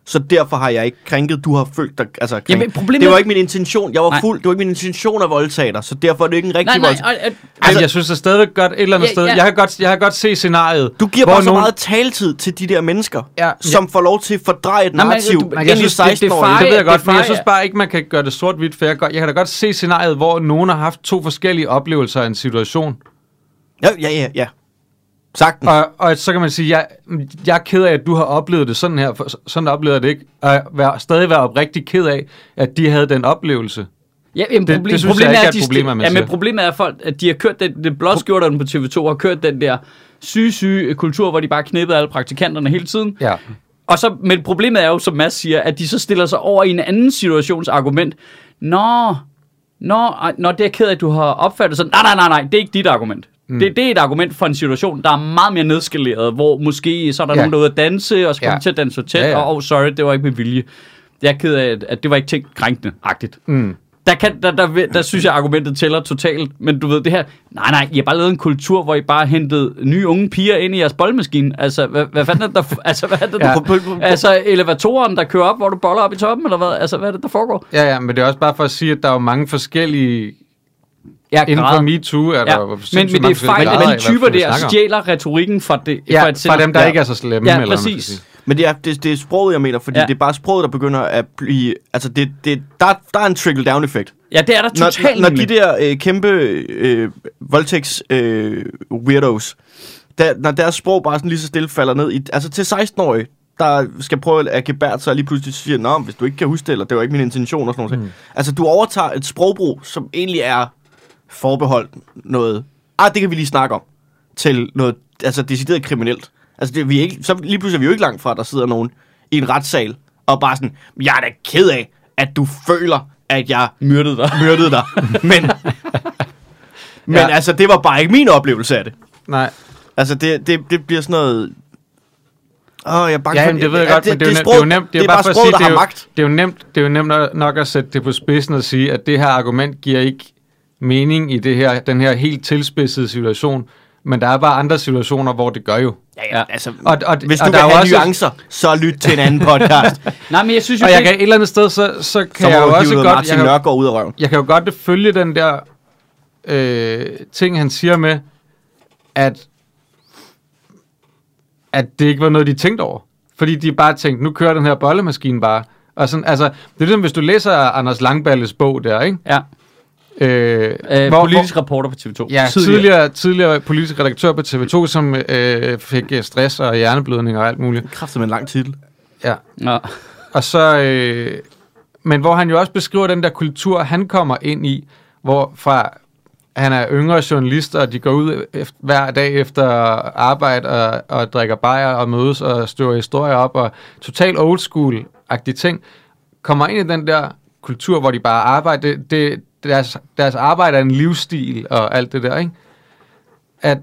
Så derfor har jeg ikke krænket. Du har følt dig altså, krænket. Jamen, problemet det var ikke min intention. Jeg var Nej. fuld. Det var ikke min intention at voldtage dig. Så derfor er det ikke en rigtig Nej, nej, og, Altså, Altså- jeg synes det er stadigvæk godt et eller andet Ja, sted. ja. Jeg, kan godt, jeg kan godt se scenariet. Du giver bare så nogen- meget taletid til de der mennesker, Ja, som får lov til at fordreje et Nej, men narrativ du- man i synes, det- det er 16 år. fejl. Det ved jeg det godt, men jeg synes bare ikke, man kan gøre det sort-hvidt, for jeg, jeg kan da godt se scenariet, hvor nogen har haft to forskellige oplevelser af en situation. Ja, ja, ja, ja. Sagtens. Og, og så kan man sige, jeg, jeg er ked af, at du har oplevet det sådan her, for sådan oplevede jeg det ikke. Og jeg være, stadig være oprigtig ked af, at de havde den oplevelse. Ja, jamen, Det- problem, det synes problemet jeg ikke er, er at et de problem, at man ja, men siger. problemet er, at, folk, at de har kørt den, den blåskjorterne på TV2 har kørt den der syge, syge kultur, hvor de bare knippede alle praktikanterne hele tiden. Ja. Og så, men problemet er jo, som Mads siger, at de så stiller sig over i en anden situations argument. Nå, nå, nå, det er jeg ked af, at du har opfattet sådan. Nej, nej, nej, nej, det er ikke dit argument. Mm. Det, det er et argument for en situation, der er meget mere nedskaleret, hvor måske så er der Ja. ja. nogen, der er ude at danse, og så kommer Ja. ja. til at danse for tæt, Ja, ja, ja. ja. og oh, sorry, det var ikke med vilje. Jeg er ked af, at, det var ikke tænkt krænkende-agtigt. Mm. Der, kan, der, der, der, der synes jeg, argumentet tæller totalt. Men du ved, det her... Nej, nej, I har bare lavet en kultur, hvor I bare hentet nye unge piger ind i jeres boldmaskine. Altså, hvad, hvad fanden er det, der... Altså, hvad er det, Ja. der altså, elevatoren, der kører op, hvor du boller op i toppen, eller hvad? Altså, hvad er det, der foregår? Ja, ja, men det er også bare for at sige, at der er jo mange forskellige... Ja, Inden for grader. MeToo er der Ja, men, men det er fejl, at de typer der stjæler retorikken fra, det, Ja, fra et fra dem, der ja. ikke er så slemme. Ja, eller præcis. Men det er, det, det er sproget, jeg mener, fordi Ja. det er bare sproget, der begynder at blive... Altså, det, det, der, der er en trickle-down-effekt. Ja, det er der Når, totalt når de nemlig. der øh, kæmpe øh, voldtægts øh, weirdos, der, når deres sprog bare sådan lige så stille falder ned i... Altså, til 16-årige, der skal prøve at gebære sig, og lige pludselig siger, Nå, hvis du ikke kan huske det, eller det var ikke min intention, og sådan noget. Mm. Altså, du overtager et sprogbrug, som egentlig er forbeholdt noget... Ah, det kan vi lige snakke om. Til noget, altså, decideret kriminelt. Altså, det, vi er ikke, så lige pludselig er vi jo ikke langt fra, at der sidder nogen i en retssal, og bare sådan, jeg er da ked af, at du føler, at jeg Myrdede dig. myrdede dig. Men, men Ja. altså, det var bare ikke min oplevelse af det. Nej, Altså, det, det, det bliver sådan noget... Åh, jeg er bange Ja, for... det ved jeg Ja, godt, men det er jo nemt- sprog- det er jo nemt. Det er bare at sproget, der det er har jo- magt. Det er jo nemt, det er jo nemt nok at sætte det på spidsen og sige, at det her argument giver ikke mening i det her, den her helt tilspidsede situation. Men der er bare andre situationer, hvor det gør jo. Ja, ja, altså, Og, og, hvis og du der vil have også, nuancer, så lyt til en anden podcast. Nej, men jeg synes jo, Og jeg kan et eller andet sted, så, så kan så jeg jo også godt... Martin Jeg kan, Nørgaard ud af røven. jeg kan jo godt følge den der øh, ting, han siger med, at, at det ikke var noget, de tænkte over. Fordi de bare tænkte, nu kører den her bollemaskine bare. Og sådan, altså, det er ligesom, hvis du læser Anders Langballes bog der, ikke? ja, Øh, øh, politisk reporter på TV2. Ja, tidligere, tidligere politisk redaktør på TV2, som øh, fik øh, stress og hjerneblødning og alt muligt. Kræfter med en lang titel. Ja. Ja. Og så, øh, men hvor han jo også beskriver den der kultur, han kommer ind i, hvor fra han er yngre journalist, og de går ud efter, hver dag efter arbejde og, og drikker bajer og mødes og støver historier op, og total old school-agtige ting, kommer ind i den der kultur, hvor de bare arbejder. Det, det, deres, deres arbejde er en livsstil og alt det der, ikke? At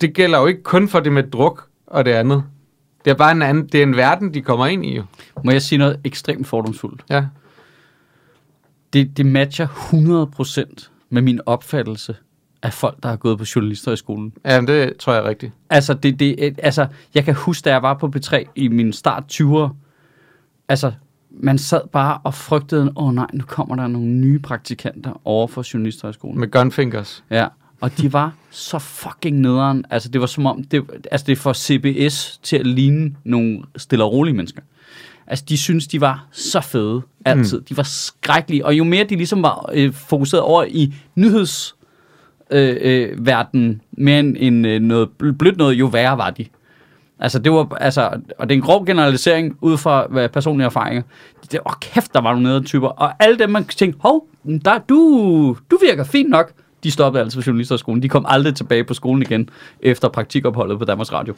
det gælder jo ikke kun for det med druk og det andet. Det er bare en anden, det er en verden, de kommer ind i jo. Må jeg sige noget ekstremt fordomsfuldt? Ja. Det, det matcher 100% med min opfattelse af folk, der har gået på journalister i skolen. Ja, men det tror jeg er rigtigt. Altså, det, det, altså, jeg kan huske, da jeg var på B3 i min start 20'er, altså, man sad bare og frygtede, åh oh, nej, nu kommer der nogle nye praktikanter over for journalister i skolen. Med gunfingers. Ja, og de var så fucking nederen. Altså, det var som om, det, altså, det får CBS til at ligne nogle stille og rolige mennesker. Altså, de synes de var så fede, altid. Mm. De var skrækkelige. Og jo mere de ligesom var øh, fokuseret over i nyheds øh, øh, verden, mere end, end øh, noget bl- blødt noget, jo værre var de. Altså, det var, altså, og det er en grov generalisering ud fra hvad, personlige erfaringer. Det, åh, kæft, der var nogle nedre typer. Og alle dem, man tænkte, hov, der, du, du virker fint nok. De stoppede altså på journalisterskolen. De kom aldrig tilbage på skolen igen, efter praktikopholdet på Danmarks Radio.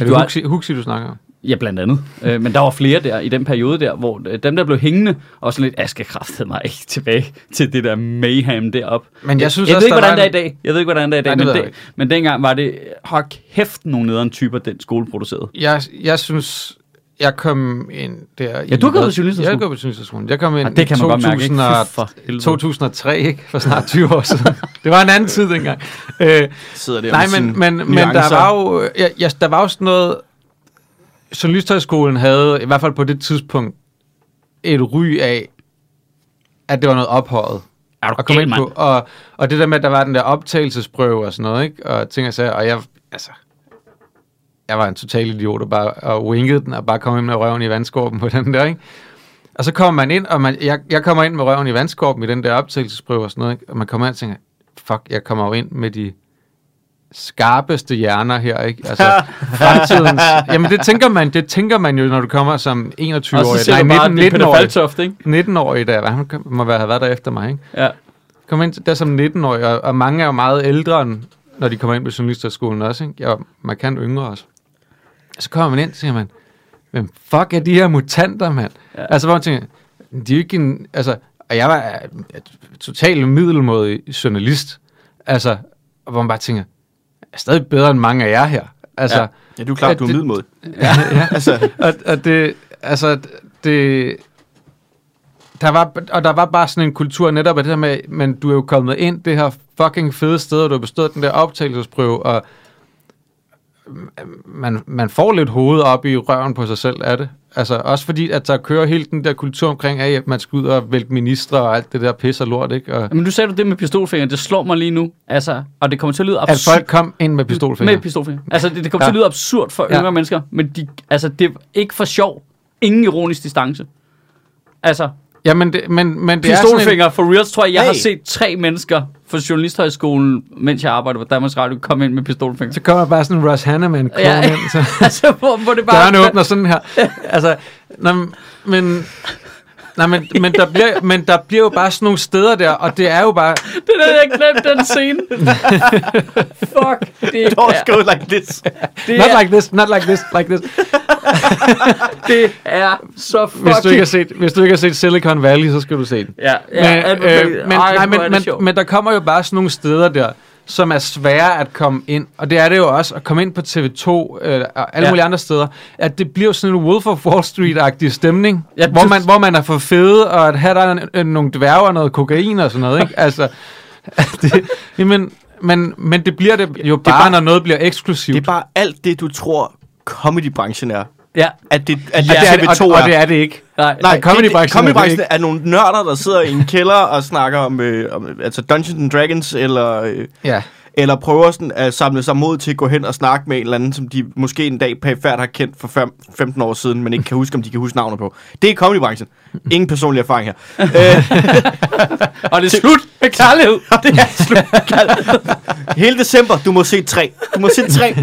Er det Huxi, Huxi, du snakker om? Ja, blandt andet. Øh, men der var flere der i den periode der, hvor øh, dem, der blev hængende, og sådan lidt, jeg skal kraftede mig ikke tilbage til det der mayhem derop. Men jeg synes jeg også, ved ikke, hvordan det er i dag. Jeg ved ikke, hvordan det er i dag, Nej, men, jeg det, men dengang var det, hold kæft, nogle nederen typer, den skole producerede. Jeg, jeg synes, jeg kom ind der... Ja, du har gået på journalisterskolen. Jeg har gået på journalisterskolen. Jeg kom ind Og det kan man i godt mærke, ikke? 2000 for helvede. 2003, ikke? For snart 20 år siden. det var en anden tid dengang. Øh, Sidder der Nej, men, men, men der var jo, ja, ja, der var jo sådan noget, Journalisthøjskolen havde, i hvert fald på det tidspunkt, et ry af, at det var noget ophøjet Er du at komme gal, ind på. Og, og det der med, at der var den der optagelsesprøve og sådan noget, ikke? Og ting og sager, og jeg, altså, jeg var en total idiot og bare og wingede den, og bare kom ind med røven i vandskorpen på den der, ikke? Og så kommer man ind, og man, jeg, jeg kommer ind med røven i vandskorpen i den der optagelsesprøve og sådan noget, ikke? Og man kommer ind og tænker, fuck, jeg kommer jo ind med de skarpeste hjerner her, ikke? Altså, fremtidens... Jamen, det tænker man, det tænker man jo, når du kommer som Og 21-årig. så ser Nej, du bare, 19, det er Peter 19-årig. Faltoft, ikke? 19-årig der, han kan- må være, have været der efter mig, ikke? Ja. Kom ind der som 19-årig, og, og mange er jo meget ældre, end, når de kommer ind på journalisterskolen også, ikke? Jeg er markant yngre også. Så kommer man ind, og siger man, hvem fuck er de her mutanter, mand? Ja. Ja. Altså, hvor man tænker, de er ikke en, altså, og jeg var totalt middelmådig journalist, altså, hvor man bare tænker, er stadig bedre end mange af jer her. Altså, Ja. ja. Du er klart, du er middelmåde. ja, ja. Altså, og, og det, altså, det, der var, og der var bare sådan en kultur netop af det der med, men du er jo kommet ind det her fucking fede sted, og du har bestået den der optagelsesprøve, og man, man får lidt hovedet op i røven på sig selv af det. Altså, også fordi, at der kører hele den der kultur omkring, at man skal ud og vælte ministre og alt det der pis og lort, ikke? Og Men du sagde du det med pistolfinger, det slår mig lige nu. Altså, og det kommer til at lyde at absurd. folk kom ind med pistolfinger. Med pistolfinger. Altså, det, det kommer ja. Til at lyde absurd for Ja. yngre mennesker, men de, altså, det er ikke for sjov. Ingen ironisk distance. Altså, Ja, men det, men, men det er sådan en, pistolfinger for reals, tror jeg. Jeg hey. har set tre mennesker fra Journalisthøjskolen, mens jeg arbejdede på Danmarks Radio, komme ind med pistolfinger. så kommer bare sådan en Ross Hanneman ja. ind, så altså, hvor, hvor det bare... døren åbner sådan her. Altså, nå, men... Nej, men, men, der bliver, men der bliver jo bare sådan nogle steder der, og det er jo bare... Det der, jeg glemte den scene. Fuck. Det Don't er, go like this. det Not er, like this, not like this, like this. det er så fucking... Hvis du ikke har set, hvis du ikke har set Silicon Valley, så skal du se den. Ja, Men, ja, øh, men, nej, men, men, men, men der kommer jo bare sådan nogle steder der, som er svære at komme ind. Og det er det jo også, at komme ind på TV2 øh, og alle Ja. mulige andre steder. At det bliver sådan en Wolf of Wall Street-agtig stemning, Ja, hvor, det- man, hvor man er for fede, og at her der er en, nogle dværge og noget kokain og sådan noget. Ikke? Altså, det, jamen, men, men det bliver det jo bare, bare- når noget bliver eksklusivt. Det er bare alt det, du tror, comedybranchen er. Ja, At det, at det, er det, TV2 og, er. og det er det ikke. nej, Nej, er det comedybranchen ikke. er nogle nørder, der sidder i en kælder og snakker om, øh, om altså Dungeons and Dragons, eller, øh, Ja. eller prøver sådan at samle sig mod til at gå hen og snakke med en eller anden, som de måske en dag perifært har kendt for fem, 15 år siden, men ikke kan huske, om de kan huske navnet på. Det er comedybranchen. Ingen personlig erfaring her. og det er slut med kærlighed. det er slut. Hele december, du må se tre. Du må se tre.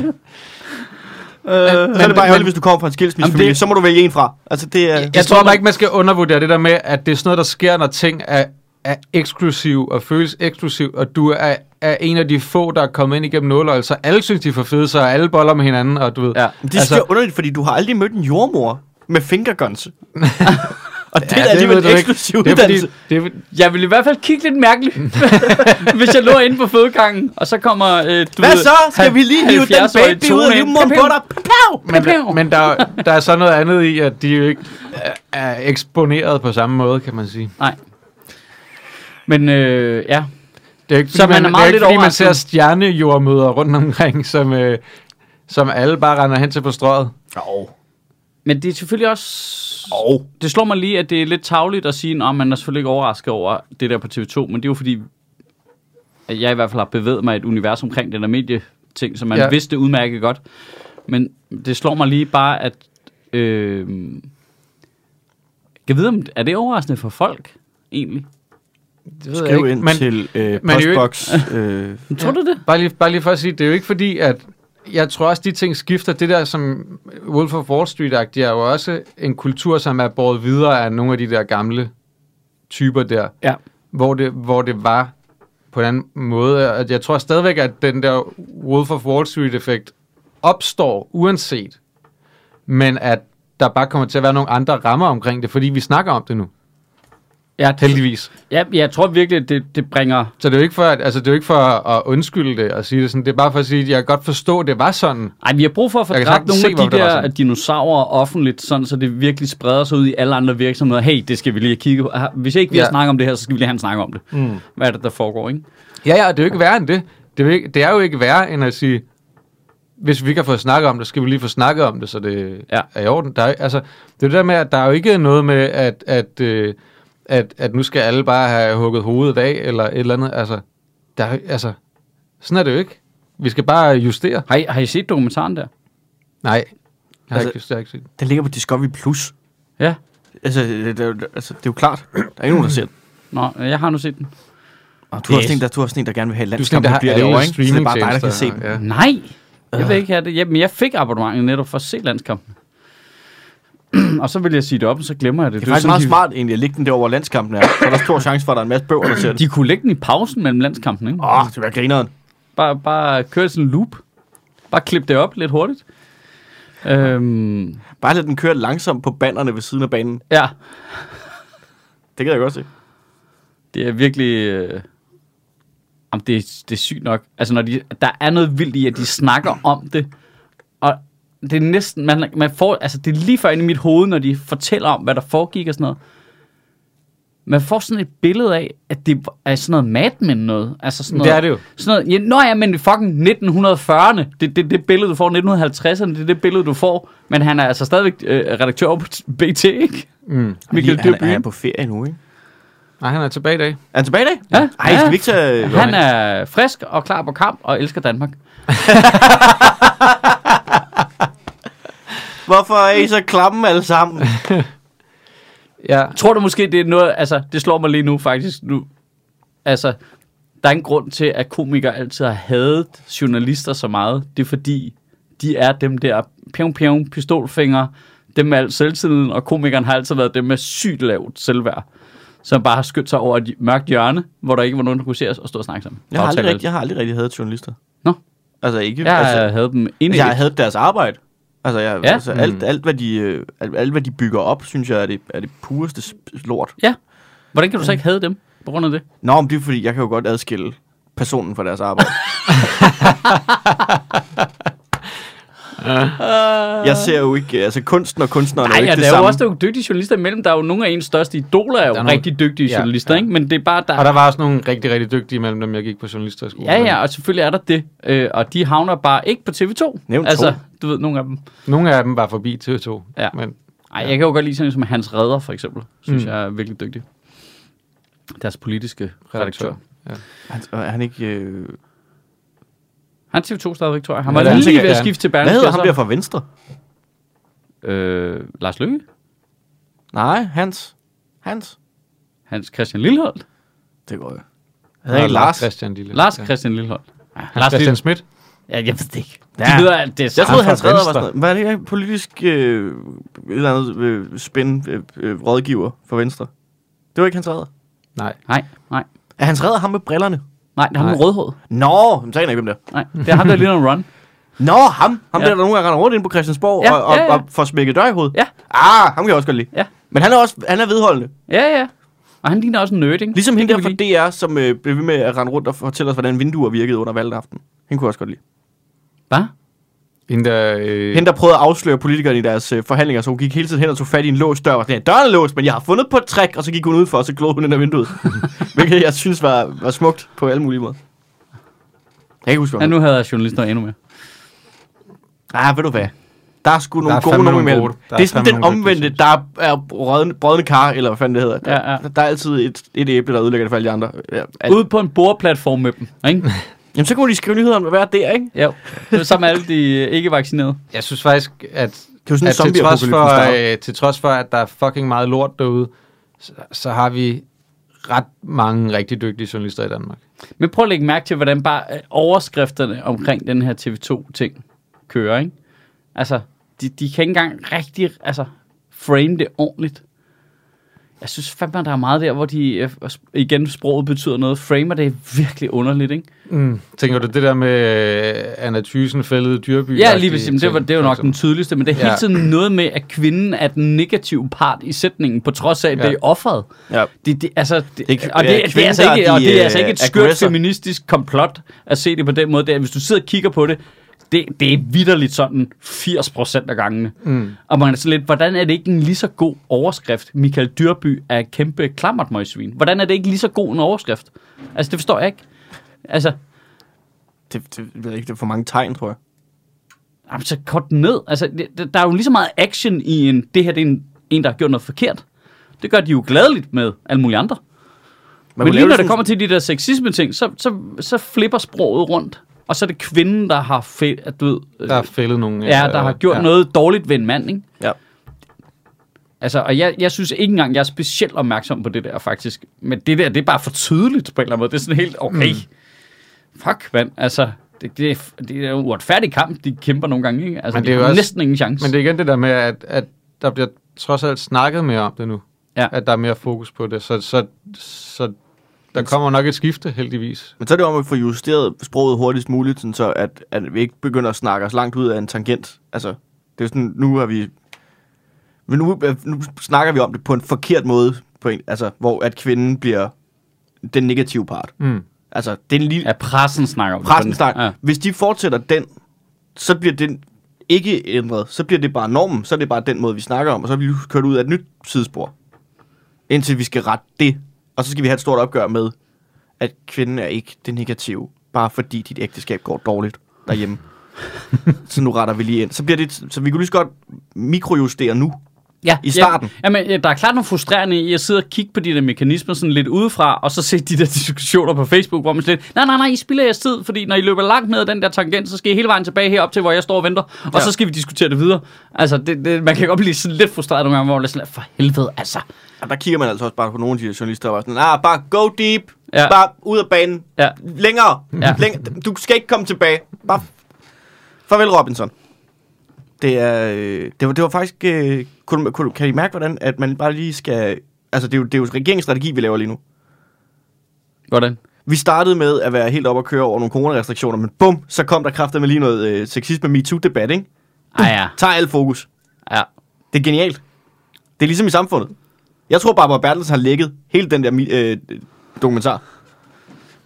Øh, så er det bare men- ærgerligt, hvis du kommer fra en skilsmissefamilie. Det- Så må du vælge en fra. Altså, det er... Jeg, Jeg tror bare ikke, man skal undervurdere det der med, at det er sådan noget, der sker, når ting er, er eksklusiv og føles eksklusiv, og du er, er en af de få, der er kommet ind igennem nåløjet, så alle synes, de er for fede, så alle boller med hinanden, og du ved... Ja. Det synes altså, er underligt, fordi du har aldrig mødt en jordmor med fingerguns. og det ja, er alligevel en ikke. eksklusiv det er, fordi, uddannelse. det er, Jeg vil i hvert fald kigge lidt mærkeligt, hvis jeg lå inde på fødegangen, og så kommer, øh, du Hvad ved, så? Skal vi lige hive den 70-årige baby ud af livmoderen på dig? Men, der, men der, der er så noget andet i, at de jo ikke er, er eksponeret på samme måde, kan man sige. Nej. Men øh, ja, Det er ikke, fordi, Så man er det meget er ikke, lidt fordi man ser stjernejordmøder rundt omkring, som, øh, som alle bare render hen til på strøget. Oh. Men det er selvfølgelig også... Oh. Det slår mig lige, at det er lidt tavligt at sige, at man er selvfølgelig ikke overrasket over det der på TV2, men det er jo fordi, at jeg i hvert fald har bevæget mig et univers omkring den der medieting, så man ja. Vidste udmærket godt. Men det slår mig lige bare, at... Øh, jeg ved, om er det overraskende for folk, egentlig? Det ved jeg Skriv ikke. ind Men, til øh, men det er jo postbox. øh, Tror du det? Bare lige, bare lige for at sige, det er jo ikke fordi, at jeg tror også, de ting skifter. Det der som Wolf of Wall street er jo også en kultur, som er båret videre af nogle af de der gamle typer der, Ja. hvor det, hvor det var på en anden måde. At jeg tror stadigvæk, at den der Wolf of Wall Street-effekt opstår uanset, men at der bare kommer til at være nogle andre rammer omkring det, fordi vi snakker om det nu, Ja, heldigvis. ja, jeg tror virkelig, det, det bringer... Så det er jo ikke for at, altså det er jo ikke for at undskylde det og sige det sådan. Det er bare for at sige, at jeg kan godt forstå, at det var sådan. Ej, vi har brug for at få dræbt nogle se, af de det der dinosaurer offentligt, sådan, så det virkelig spreder sig ud i alle andre virksomheder. Hey, det skal vi lige kigge på. Hvis ikke vi har Ja. snakket om det her, så skal vi lige have en snak om det. mm. Hvad er det, der foregår, ikke? Ja, ja, det er jo ikke værre end det. Det er, jo ikke, det er jo ikke værre end at sige, hvis vi ikke har fået snakket om det, skal vi lige få snakket om det, så det Ja. er i orden. Der er, altså, det er det der med, at der er jo ikke noget med, at, at, øh, at, at nu skal alle bare have hugget hovedet af, eller et eller andet. Altså, der er, altså, sådan er det jo ikke. Vi skal bare justere. Har I, har I set dokumentaren der? Nej, jeg har Altså- ikke, jeg har ikke set. Den ligger på Discovery Plus. Ja. Altså, det, det, altså, det er jo klart. Der er ikke nogen, der ser den. Nå, jeg har nu set den. Og du har Yes. sådan en, der, du har sådan en, der gerne vil have er en, der har bliver derovre, ikke? Så det er bare dig, der kan se den. streamingtjenester, Nej, jeg vil ikke have det. Jamen, jeg fik abonnementet netop for at se landskampen. og så vil jeg sige det op, og så glemmer jeg det. Det er faktisk sådan, meget de, smart egentlig at lægge den der over landskampen er. Så er der stor chance for, at der er en masse bøger, der ser. De kunne lægge den i pausen mellem landskampen, ikke? Åh, det var grineren. Bare, bare køre sådan en loop. Bare klip det op lidt hurtigt. Øhm, Bare lad den køre langsomt på banderne ved siden af banen. ja, Det kan jeg godt se. det er virkelig... Øh, jamen, det, er- det er sygt nok. Altså, når de, der er noget vildt i, at de snakker om det. Det er næsten... Man, man får, altså, det er lige før inde i mit hoved, når de fortæller om, hvad der foregik og sådan noget. man får sådan et billede af, at det er sådan noget Mad Men noget. Altså sådan Det noget, er det jo. Sådan noget, ja, nå ja, men fucking 1940'erne. Det, det, det billede, du får 1950'erne, det er det billede, du får. Men han er altså stadigvæk øh, redaktør på BT, ikke? Mm. Michael han, Dyrby. han er på ferie nu, ikke? Nej, han er tilbage i dag. Er han tilbage i dag? Ja, Ej, ja. skal vi ikke tage... Han er frisk og klar på kamp og elsker Danmark. Hvorfor er I så klamme alle sammen? Ja. Tror du måske, det er noget, altså, det slår mig lige nu faktisk nu. Altså, der er en grund til, at komikere altid har hadet journalister så meget. Det er fordi, de er dem der pjong pjong pistolfingre, dem med al selvtilliden, og komikeren har altid været dem med sygt lavt selvværd, som bare har skyndt sig over et mørkt hjørne, hvor der ikke var nogen, der kunne se os og stå og snakke sammen. Jeg har, aldrig, rigtig, jeg har aldrig rigtig hadet journalister. Nå. Altså ikke... Jeg altså, altså, havde dem inde jeg har hadet deres arbejde. Altså, jeg, Ja. altså alt, alt, hvad de, øh, alt, alt, hvad de bygger op, synes jeg er det, er det pureste lort. Ja. Hvordan kan du så ikke have dem på grund af det? Nå, men det er fordi, jeg kan jo godt adskille personen fra deres arbejde. jeg ser jo ikke, altså kunsten og kunstneren er Nej, jo ja, ikke det der er jo samme. også nogle dygtige journalister imellem. Der er jo nogle af ens største idoler, er jo Der er nogle- rigtig dygtige Ja, journalister, ja. ikke? Men det er bare, der, Og der var også nogle rigtig, rigtig dygtige mellem dem, jeg gik på journalisterskole. Ja, ja, og selvfølgelig er der det. Øh, og de havner bare ikke på TV2. Nævn altså, to. du ved, nogle af dem. Nogle af dem var forbi TV2. Ja. Men Ej, jeg kan jo godt lide sådan som Hans Redder, for eksempel. Synes Mm. jeg er virkelig dygtig. Deres politiske redaktør. redaktør. Han, er han ikke... Øh, Han er TV2 stadigvæk, tror jeg. Han Ja, var det er han lige ved at ja. skifte til hvad Berlingske. hedder og ham så- der fra Venstre? Øh, Lars Løkke? Nej, Hans. Hans. Hans Christian Lilleholdt? Det går jo. Han Han er Lars. Christian Lille. Lars ja. Christian Lilleholdt. Ja, Hans Christian Schmidt. Ja, jeg ved det ikke. De Ja. hedder, det er Jeg troede, Hans fra Redder var sådan noget. Hvad er det her? Politisk øh, et eller andet øh, spænd øh, øh, rådgiver for Venstre. Det var ikke Hans Redder. Nej. Nej, nej. Er Hans Redder ham med brillerne? Nej, det er ham med Nej. rødhåret. Nå, men så aner jeg ikke, hvem det er. Nej, det er ham, der lige en run. Nå, ham. Ham Ja. der, der nogle gange render rundt ind på Christiansborg Ja, og, og, ja, ja. og får smækket dør i hovedet. Ja. Ah, ham kan jeg også godt lide. Ja. Men han er også han er vedholdende. Ja, ja. Og han ligner også en nerd, ikke? Ligesom hende der fra. DR, som øh, blev ved med at rende rundt og fortælle os, hvordan vinduer virkede under valgaften. Hende kunne jeg også godt lide. Hvad? Hende der... Øh, Hende, der prøvede at afsløre politikerne i deres øh, forhandlinger, så hun gik hele tiden hen og tog fat i en låst dør. Og sådan, døren er låst, men jeg har fundet på et trick, og så gik hun ud for, og så glod hun ind ad vinduet. Hvilket jeg synes var, var smukt på alle mulige måder. Jeg kan huske, hvad Ja, nu havde jeg journalister endnu mere. Ah, ved du hvad? Der er sgu nogle er gode nogen nogle imellem. gode. Der Det er er sådan den omvendte, der er brødne, brødne kar, eller hvad fanden det hedder. Ja, ja. Der, der er altid et, et æble, der ødelægger det for alle de andre. Ja, Ude på en bordplatform med dem, ikke? Jamen, så kunne de skrive nyheder om at være der, ikke? Ja, det er sammen med alle de øh, ikke vaccinerede. Jeg synes faktisk, at, Det er sådan en at til, trods for, øh, til trods for, at der er fucking meget lort derude, så, så har vi ret mange rigtig dygtige journalister i Danmark. Men prøv at lægge mærke til, hvordan bare øh, overskrifterne omkring den her TV2-ting kører, ikke? Altså, de, de kan ikke engang rigtig altså, frame det ordentligt. Jeg synes fandme, der er meget der, hvor de, øh, igen, sproget betyder noget. Framer det er virkelig underligt, ikke? Mm. Tænker du det der med øh, Anna Thysen fældede dyrby? Ja, lige præcis. Det, var, det er jo nok den tydeligste, men det er hele Ja. tiden noget med, at kvinden er den negative part i sætningen, på trods af, at Ja. det er offeret. Ja. Det, det, altså, det, Det er- og det, det, er altså der ikke, de, og det er øh, altså ikke et skørt aggressor. feministisk komplot at se det på den måde. Det er, hvis du sidder og kigger på det, det, det er vidderligt sådan 80% af gangene. Mm. Og man er så lidt, hvordan er det ikke en lige så god overskrift? Michael Dyrby er kæmpe klammertmøgsvin. Hvordan er det ikke lige så god en overskrift? Altså, det forstår jeg ikke. Altså, Det, det, jeg ved ikke, det er for mange tegn, tror jeg. Jamen, så kort den ned. Altså, det, der er jo lige så meget action i en, det her det er en, en, der har gjort noget forkert. Det gør de jo gladeligt med alle mulige andre. Men, kunne lige når det det sådan- kommer til de der sexisme-ting, så, så, så flipper sproget rundt. Og så er det kvinden, der har, at du ved, Der er fældet nogle... ja, der har gjort ja. noget dårligt ved en mand, ikke? Ja. Altså, og jeg, jeg synes ikke engang, jeg er specielt opmærksom på det der, faktisk. Men det der, det er bare for tydeligt på en eller anden måde. Det er sådan helt, okay, mm. fuck, mand. Altså, det, det, er, det er en uretfærdig kamp, de kæmper nogle gange, ikke? Altså, Men de det er har også- næsten ingen chance. Men det er igen det der med, at, at der bliver trods alt snakket mere om det nu. Ja. At der er mere fokus på det. Så, så, så der kommer nok et skifte, heldigvis. Men så er det om at få justeret sproget hurtigst muligt, sådan så at, at vi ikke begynder at snakke os langt ud af en tangent. Altså, det er sådan, nu har vi... Men nu, øh, nu snakker vi om det på en forkert måde, på en, altså, hvor at kvinden bliver den negative part. Mm. Altså, det er en lille... Ja, pressen snakker om pressen det. snakker. Ja. Hvis de fortsætter den, så bliver den ikke ændret. Så bliver det bare normen. Så er det bare den måde, vi snakker om, og så er vi kørt ud af et nyt sidespor. Indtil vi skal rette det. Og så skal vi have et stort opgør med, at kvinden er ikke det negative, bare fordi dit ægteskab går dårligt derhjemme. så nu retter vi lige ind. Så, bliver det, så vi kunne lige så godt mikrojustere nu. Ja, I starten. Ja, jamen, ja, der er klart noget frustrerende i at sidde og kigge på de der mekanismer sådan lidt udefra, og så se de der diskussioner på Facebook, hvor man slet, nej, nej, nej, I spilder jeres tid, fordi når I løber langt med den der tangent, så skal I hele vejen tilbage herop til, hvor jeg står og venter, og Ja. så skal vi diskutere det videre. Altså, det, det, man kan godt blive sådan lidt frustreret nogle gange, hvor man er sådan, lidt, for helvede, altså. Og der kigger man altså også bare på nogle af de journalister, der var sådan, ah, bare go deep, Ja. ja. bare ud af banen, Ja. længere, Ja. ja. længere, du skal ikke komme tilbage, bare farvel Robinson. Det er, øh, det var, det var faktisk, øh, kunne, kunne, kan I mærke, hvordan, at man bare lige skal, altså det er jo, det er jo regeringsstrategi, vi laver lige nu. Hvordan? Vi startede med at være helt op og køre over nogle coronarestriktioner, men bum, så kom der kræfter med lige noget øh, sexisme MeToo-debat, ikke? Ej ja, Tager alt fokus. ja. Det er genialt. Det er ligesom i samfundet. Jeg tror, Barbara Bertelsen har lækket hele den der øh, dokumentar.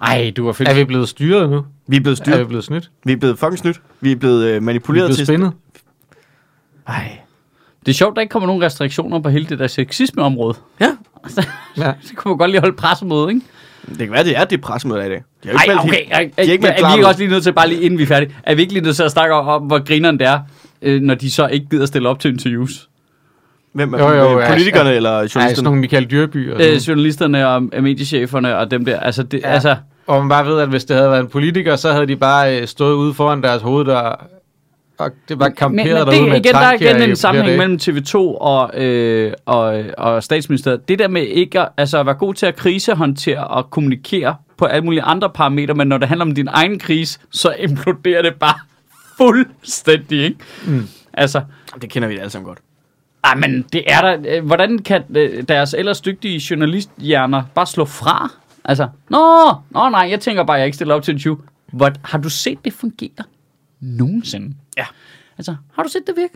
Ej, du var fedt. Er vi blevet styret nu? Vi er blevet Er styret. vi blevet snydt? Vi er blevet fucking snydt. Vi er blevet øh, Vi er manipuleret blevet til... spændet? Ej. Det er sjovt, der ikke kommer nogen restriktioner på hele det der sexisme-område. Ja. Ja. så kunne man godt lige holde pressemøde, ikke? Det kan være, det er det pressemøde i dag. De har jo Ej, ikke meldt okay. helt- de har ikke er, meldt er vi ikke også lige nødt til, bare lige inden vi er færdige, er vi ikke lige nødt til at snakke om, hvor grineren det er, øh, når de så ikke gider stille op til interviews? Hvem er Jo, jo, øh, ja, politikerne ja. eller Ej, sådan journalisterne? nogle Michael Dyrby og sådan. Øh, journalisterne og øh, mediecheferne og dem der, altså, det, ja. Ja. altså Og man bare ved, at hvis det havde været en politiker, så havde de bare øh, stået ude foran deres hoved og det var men, kamperet men derude det, med igen, der er igen en sammenhæng mellem TV2 og, øh, og, og statsministeriet. Det der med ikke at, altså at være god til at krisehåndtere og kommunikere på alle mulige andre parametre, men når det handler om din egen krise, så imploderer det bare fuldstændig, ikke? Mm. Altså, Det kender vi alle sammen godt. ej, men det er der, øh, hvordan kan øh, deres ellers dygtige journalisthjerner bare slå fra? Altså, nå, nå nej, jeg tænker bare, at jeg ikke stiller op til en interview. Hvor, har du set det fungere? Nogensinde? Ja. Altså, har du set det virke?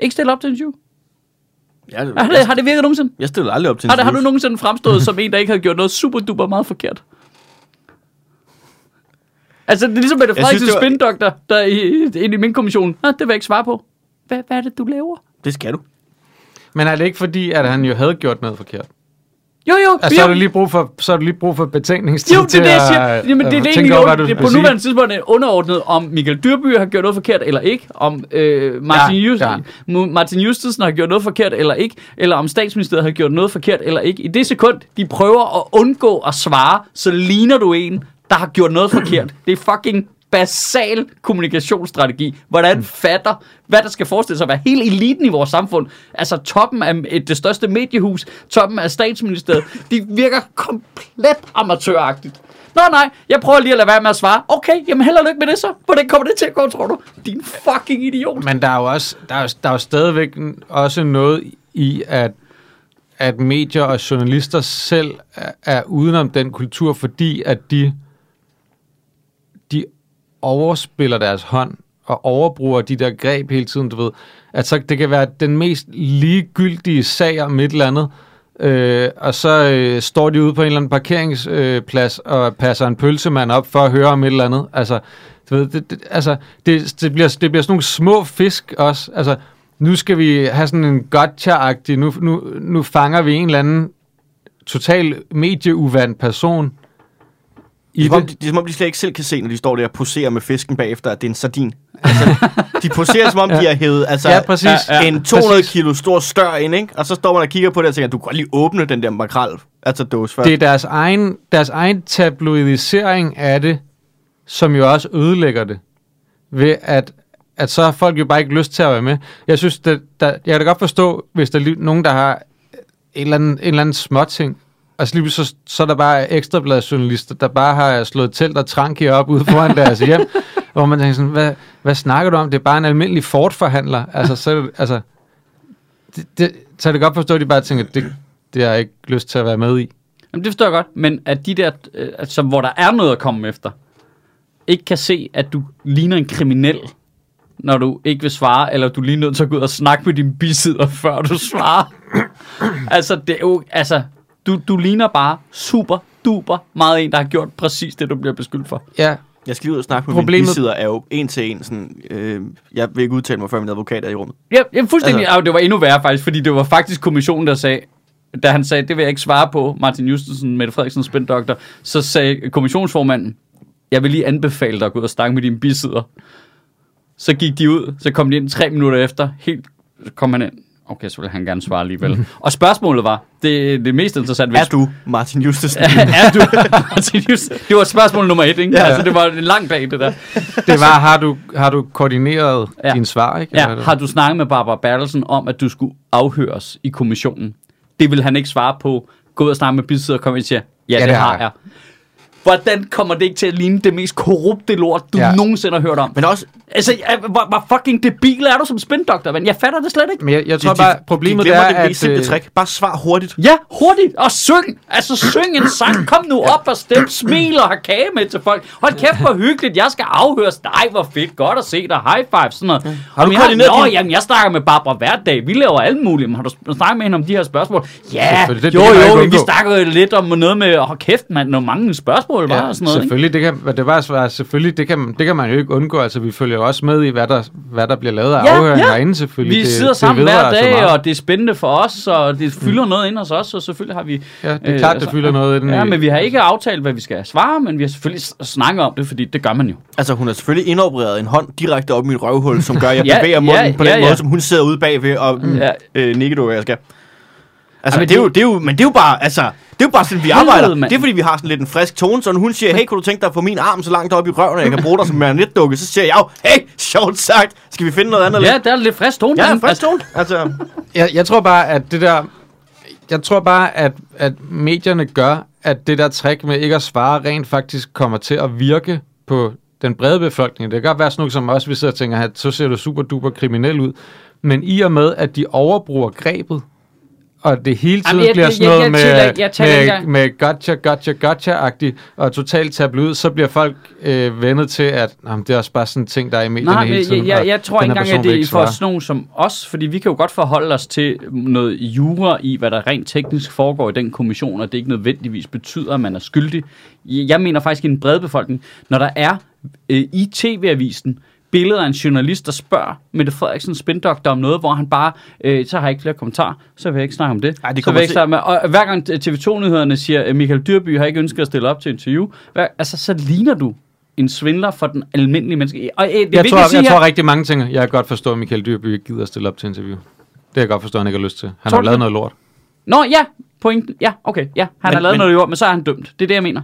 Ikke stille op til en interview? Jeg, Har det, har det virket nogensinde? jeg stiller aldrig op til Har, det, har du nogensinde fremstået som en, der ikke har gjort noget super duper meget forkert? Altså, det er ligesom Mette Jeg synes, Frederiksen det var- spindoktor, der i, inde i min kommission. Nå, det vil jeg ikke svare på. Hvad, hvad er det, du laver? Det skal du. Men er det ikke fordi, at han jo havde gjort noget forkert? Jo, jo, Altså, så har du lige brug for, så har du lige brug for betænkningstid Jo, det er det, jeg siger. Jamen, det er det egentlig, over, du det på nuværende tidspunkt er underordnet, om Michael Dyrby har gjort noget forkert eller ikke, om øh, Martin, Ja, Just, ja. Martin Justesen har gjort noget forkert eller ikke, eller om statsministeriet har gjort noget forkert eller ikke. I det sekund, de prøver at undgå at svare, så ligner du en, der har gjort noget forkert. Det er fucking basal kommunikationsstrategi. Hvordan fatter, hvad der skal forestille sig at være hele eliten i vores samfund. Altså toppen af et, det største mediehus, toppen af statsministeriet. De virker komplet amatøragtigt. Nå nej, jeg prøver lige at lade være med at svare. Okay, jamen held og lykke med det så. Hvordan kommer det til at gå, tror du? Din fucking idiot. Men der er jo også, der er, der er jo stadigvæk også noget i, at, at medier og journalister selv er, er udenom den kultur, fordi at de overspiller deres hånd og overbruger de der greb hele tiden, du ved. At så det kan være den mest ligegyldige sag om et eller andet, øh, og så øh, står de ude på en eller anden parkeringsplads øh, og passer en pølsemand op for at høre om et eller andet. Altså, du ved, det, det, altså, det, det, bliver, det bliver sådan nogle små fisk også. Altså, nu skal vi have sådan en gotcha-agtig, nu, nu, nu fanger vi en eller anden total medieuvandt person i er, som om, det. de, det er som om, de slet ikke selv kan se, når de står der og poserer med fisken bagefter, at det er en sardin. Altså, de poserer, som om de har hævet altså, Ja, præcis. Ja, ja. en 200 Præcis. kilo stor stør ind, ikke? Og så står man og kigger på det og tænker, du kan godt lige åbne den der makrel, altså dåse først. Det er deres egen, deres egen tabloidisering af det, som jo også ødelægger det. Ved at, at så har folk jo bare ikke lyst til at være med. Jeg synes, det, der, jeg kan da godt forstå, hvis der er nogen, der har en eller anden, en eller anden småting, Altså lige så, så er der bare ekstrabladsjournalister, der bare har slået telt og tranki op ude foran deres hjem, hvor man tænker sådan, hvad, hvad snakker du om? Det er bare en almindelig Ford-forhandler. Altså, så, altså, det, det, så er det godt forstå, at de bare tænker, det, det har jeg ikke lyst til at være med i. Jamen, det forstår jeg godt, men at de der, øh, altså, hvor der er noget at komme efter, ikke kan se, at du ligner en kriminel, når du ikke vil svare, eller du lige nødt til at gå ud og snakke med din bisidder, før du svarer. altså, det er jo, altså, du, du ligner bare super duper meget en, der har gjort præcis det, du bliver beskyldt for. Ja, Jeg skal lige ud og snakke med Problemet- Problemet... mine bisidder, er jo en til en sådan, øh, jeg vil ikke udtale mig, før min advokat er i rummet. Ja, ja fuldstændig. Altså- Altså, det var endnu værre faktisk, fordi det var faktisk kommissionen, der sagde, da han sagde, det vil jeg ikke svare på, Martin Justensen, Mette Frederiksen, spændoktor, så sagde kommissionsformanden, jeg vil lige anbefale dig at gå ud og snakke med dine bisider. Så gik de ud, så kom de ind tre minutter efter, helt kom han ind. Okay, så ville han gerne svare alligevel. og spørgsmålet var, det, det mest interessante... Er du Martin Justesen? er du Martin Just? Det var spørgsmål nummer et, ikke? Ja. Altså, det var en lang dag, det der. Det var, har du, har du koordineret Ja. ja. din svar, ikke? Ja, har du snakket med Barbara Bertelsen om, at du skulle afhøres i kommissionen? Det vil han ikke svare på. Gå ud og snakke med bisider og komme ind og sige, ja, ja det, det har jeg. Hvordan kommer det ikke til at ligne det mest korrupte lort, du ja. Ja. nogensinde har hørt om? Men også, Altså, hvor, hvor fucking debil er du som spindoktor, men jeg fatter det slet ikke. Men jeg, jeg tror de, bare, de, problemet de det glemmer er, det mest simple at... øh, trick. Bare svar hurtigt. Ja, hurtigt, og syng! Altså, syng en sang. Kom nu op og stem, smil og har kage med til folk. Hold kæft, hvor hyggeligt. Jeg skal afhøres. Nej, hvor fedt. Godt at se dig. High five. Sådan noget. Har du jeg Nå, din- jamen, jeg snakker med Barbara hver dag. Vi laver alt muligt. Men har du snakket med hende om de her spørgsmål? Ja, det- jo, det ikke jo. Vi jo lidt om noget med, hold kæft, man, nogle mange spørgsmål var Ja, og sådan noget. Ikke? selvfølgelig, det kan, det var svært, selvfølgelig, det kan, det kan man jo ikke undgå, altså vi følger jo også med i, hvad der, hvad der bliver lavet af Ja, afhøringer ja. herinde, selvfølgelig. Vi det, sidder det sammen hver vedrører så dag, og det er spændende for os, og det fylder noget ind hos os, og selvfølgelig har vi... Ja, det er klart, det fylder noget i den. Ja, men vi har ikke aftalt, hvad vi skal svare, men vi har selvfølgelig snakket om det, fordi det gør man jo. Altså, hun har selvfølgelig indopereret en hånd direkte op i mit røvhul, som gør, at jeg Ja, bevæger munden ja, på den ja, ja. måde, som hun sidder ude bagved og mm. Ja. øh, nikker du, hvad jeg skal. Altså, Ej, men det, er jo, det- er jo, men det er jo bare, altså, det er jo bare sådan, vi Helvede, arbejder. mand. Det er fordi, vi har sådan lidt en frisk tone, så når hun siger, hey, kunne du tænke dig at få min arm så langt op i røven, at jeg kan bruge dig som marionetdukke, så siger jeg jo, hey, sjovt sagt, skal vi finde noget andet? Ja, der er lidt frisk tone. ja, en frisk tone. Altså, Jeg, jeg tror bare, at det der... Jeg tror bare, at, at medierne gør, at det der trick med ikke at svare rent faktisk kommer til at virke på den brede befolkning. Det kan godt være sådan noget som os, vi sidder og tænker, at så ser du super duper kriminel ud. Men i og med, at de overbruger grebet, og det hele tiden Jamen, jeg- bliver jeg- sådan noget jeg- jeg taler med, jeg taler ikke med, med gotcha, gotcha, gotcha-agtigt, og totalt tabloid, så bliver folk øh, vendet til, at jamen, det er også bare sådan en ting, der er i medierne Nej, hele tiden. jeg, jeg, jeg tror ikke engang, at det er for sådan nogen som os, fordi vi kan jo godt forholde os til noget jura i, hvad der rent teknisk foregår i den kommission, og det ikke nødvendigvis betyder, at man er skyldig. Jeg mener faktisk i den brede befolkning, når der er øh, i tv-avisen billeder af en journalist, der spørger Mette Frederiksen spindoktor om noget, hvor han bare, øh, så har jeg ikke flere kommentarer, så vil jeg ikke snakke om det. Ej, det så vil jeg ikke snakke med, og hver gang TV2-nyhederne siger, at Michael Dyrby har ikke ønsket at stille op til interview, hver, altså så ligner du en svindler for den almindelige menneske. Og, øh, det Jeg, tror, sige jeg her- tror rigtig mange ting. Jeg kan godt forstå, at Michael Dyrby ikke gider at stille op til interview. Det kan jeg godt forstå, at han ikke har lyst til. Han Tror har lavet det? noget lort. Nå, ja, pointen. Ja, okay, ja. Han Men- har lavet men- noget jord, men så er han dømt. Det er det, jeg mener.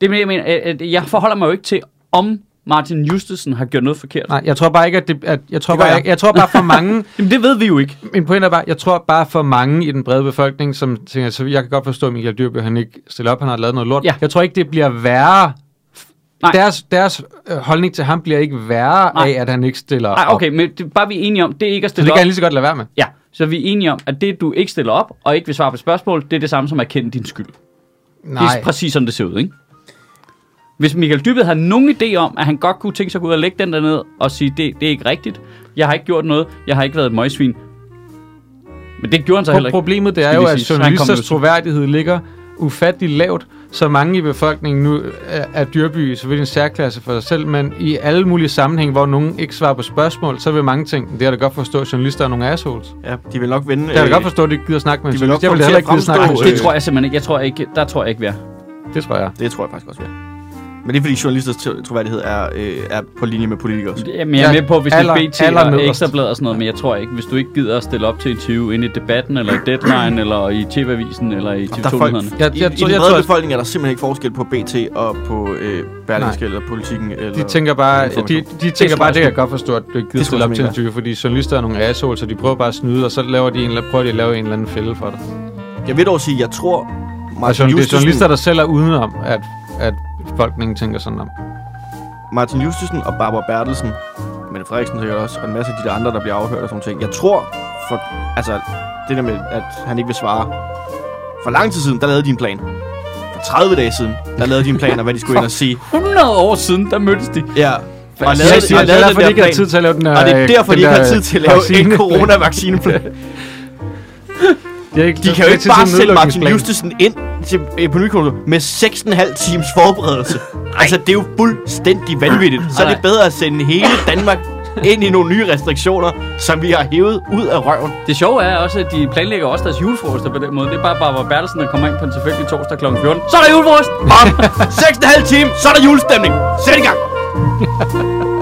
Det er det, jeg mener. Øh, øh, Jeg forholder mig jo ikke til, om Martin Justesen har gjort noget forkert. Nej, jeg tror bare ikke, at det... At, jeg, tror Det bare, jeg. jeg. jeg tror bare for mange... Jamen, det ved vi jo ikke. min pointe er bare, jeg tror bare for mange i den brede befolkning, som tænker, så jeg kan godt forstå, at Michael Dyrby, han ikke stiller op, han har lavet noget lort. Ja. Jeg tror ikke, det bliver værre. Nej. Deres, deres øh, holdning til ham bliver ikke værre Nej. af, at han ikke stiller Nej, op. okay, men det, bare vi er enige om, det er ikke at stille det op. kan han lige så godt lade være med. Ja, så vi er enige om, at det, du ikke stiller op, og ikke vil svare på spørgsmål, det er det samme som at kende din skyld. Nej. Det er præcis sådan, det ser ud, ikke? Hvis Michael Dybved har nogen idé om, at han godt kunne tænke sig at gå ud og lægge den der ned og sige, det, det er ikke rigtigt, jeg har ikke gjort noget, jeg har ikke været et møgsvin. Men det gjorde han så heller ikke. Problemet det er jo, at journalisters jo- troværdighed ligger ufattelig lavt, så mange i befolkningen nu er, er dyrby selvfølgelig en særklasse for sig selv, men i alle mulige sammenhænge, hvor nogen ikke svarer på spørgsmål, så vil mange ting, det har da godt forstå, at journalister er nogle assholes. ja, de vil nok vende... Det har øh, da godt forstå, at de ikke gider snakke med de vil nok journalist. Jeg vil heller ikke gider snakke med Det en tror jeg simpelthen ikke. Jeg tror ikke, der tror jeg ikke, vi er. Det tror jeg. Det tror jeg faktisk også, vi er. Men det er fordi journalisters tro- troværdighed er, øh, er på linje med politikers. Jamen, jeg er Ja, med på, hvis det er BT nederst. Ekstrablad og sådan noget, men jeg tror ikke, hvis du ikke gider at stille op til interview inde i debatten, eller i Deadline, eller i TV-avisen, eller i folk, TV2-nyhederne. Jeg- I, jeg I tror- den jeg brede befolkning er der simpelthen ikke forskel på BT og på øh, Berlingske eller Politikken. Eller De tænker bare, de, Information. de tænker bare, jeg det kan jeg godt forstå, at du ikke gider stille jeg op til simpelthen interview, fordi journalister er nogle assholes, så de prøver bare at snyde, og så laver de en, eller- prøver de at lave en eller anden fælde for dig. Jeg vil dog sige, jeg tror... Martin journal- det er journalister, der selv er udenom, at, at befolkningen tænker sådan om. Martin Justesen og Barbara Bertelsen, Mette Frederiksen sikkert også, og en masse af de der andre, der bliver afhørt og sådan ting. Jeg tror, for, altså det der med, at han ikke vil svare. For lang tid siden, der lavede de en plan. For 30 dage siden, der lavede de en plan af, hvad de skulle ind og sige. 100 år siden, der mødtes de. Ja, og Og lavede, jeg siger, og det er lavede derfor, den de der ikke har plan. tid til at lave den her... Og det er derfor, de den ikke har tid til at lave en vaccineplan. coronavaccineplan. De, ikke, De kan jo ikke bare sætte Martin Justesen ind til, øh, på Nykommando med 6,5 times forberedelse. Altså, det er jo fuldstændig vanvittigt. Så er det bedre at sende hele Danmark ind i nogle nye restriktioner, som vi har hævet ud af røven. Det sjove er også, at de planlægger også deres julefrokoster på den måde. Det er bare Barbara Bertelsen, der kommer ind på en tilfældig torsdag kl. 14. Så er der julefrokost! Om 6,5 time, så er der julestemning. Sæt i gang!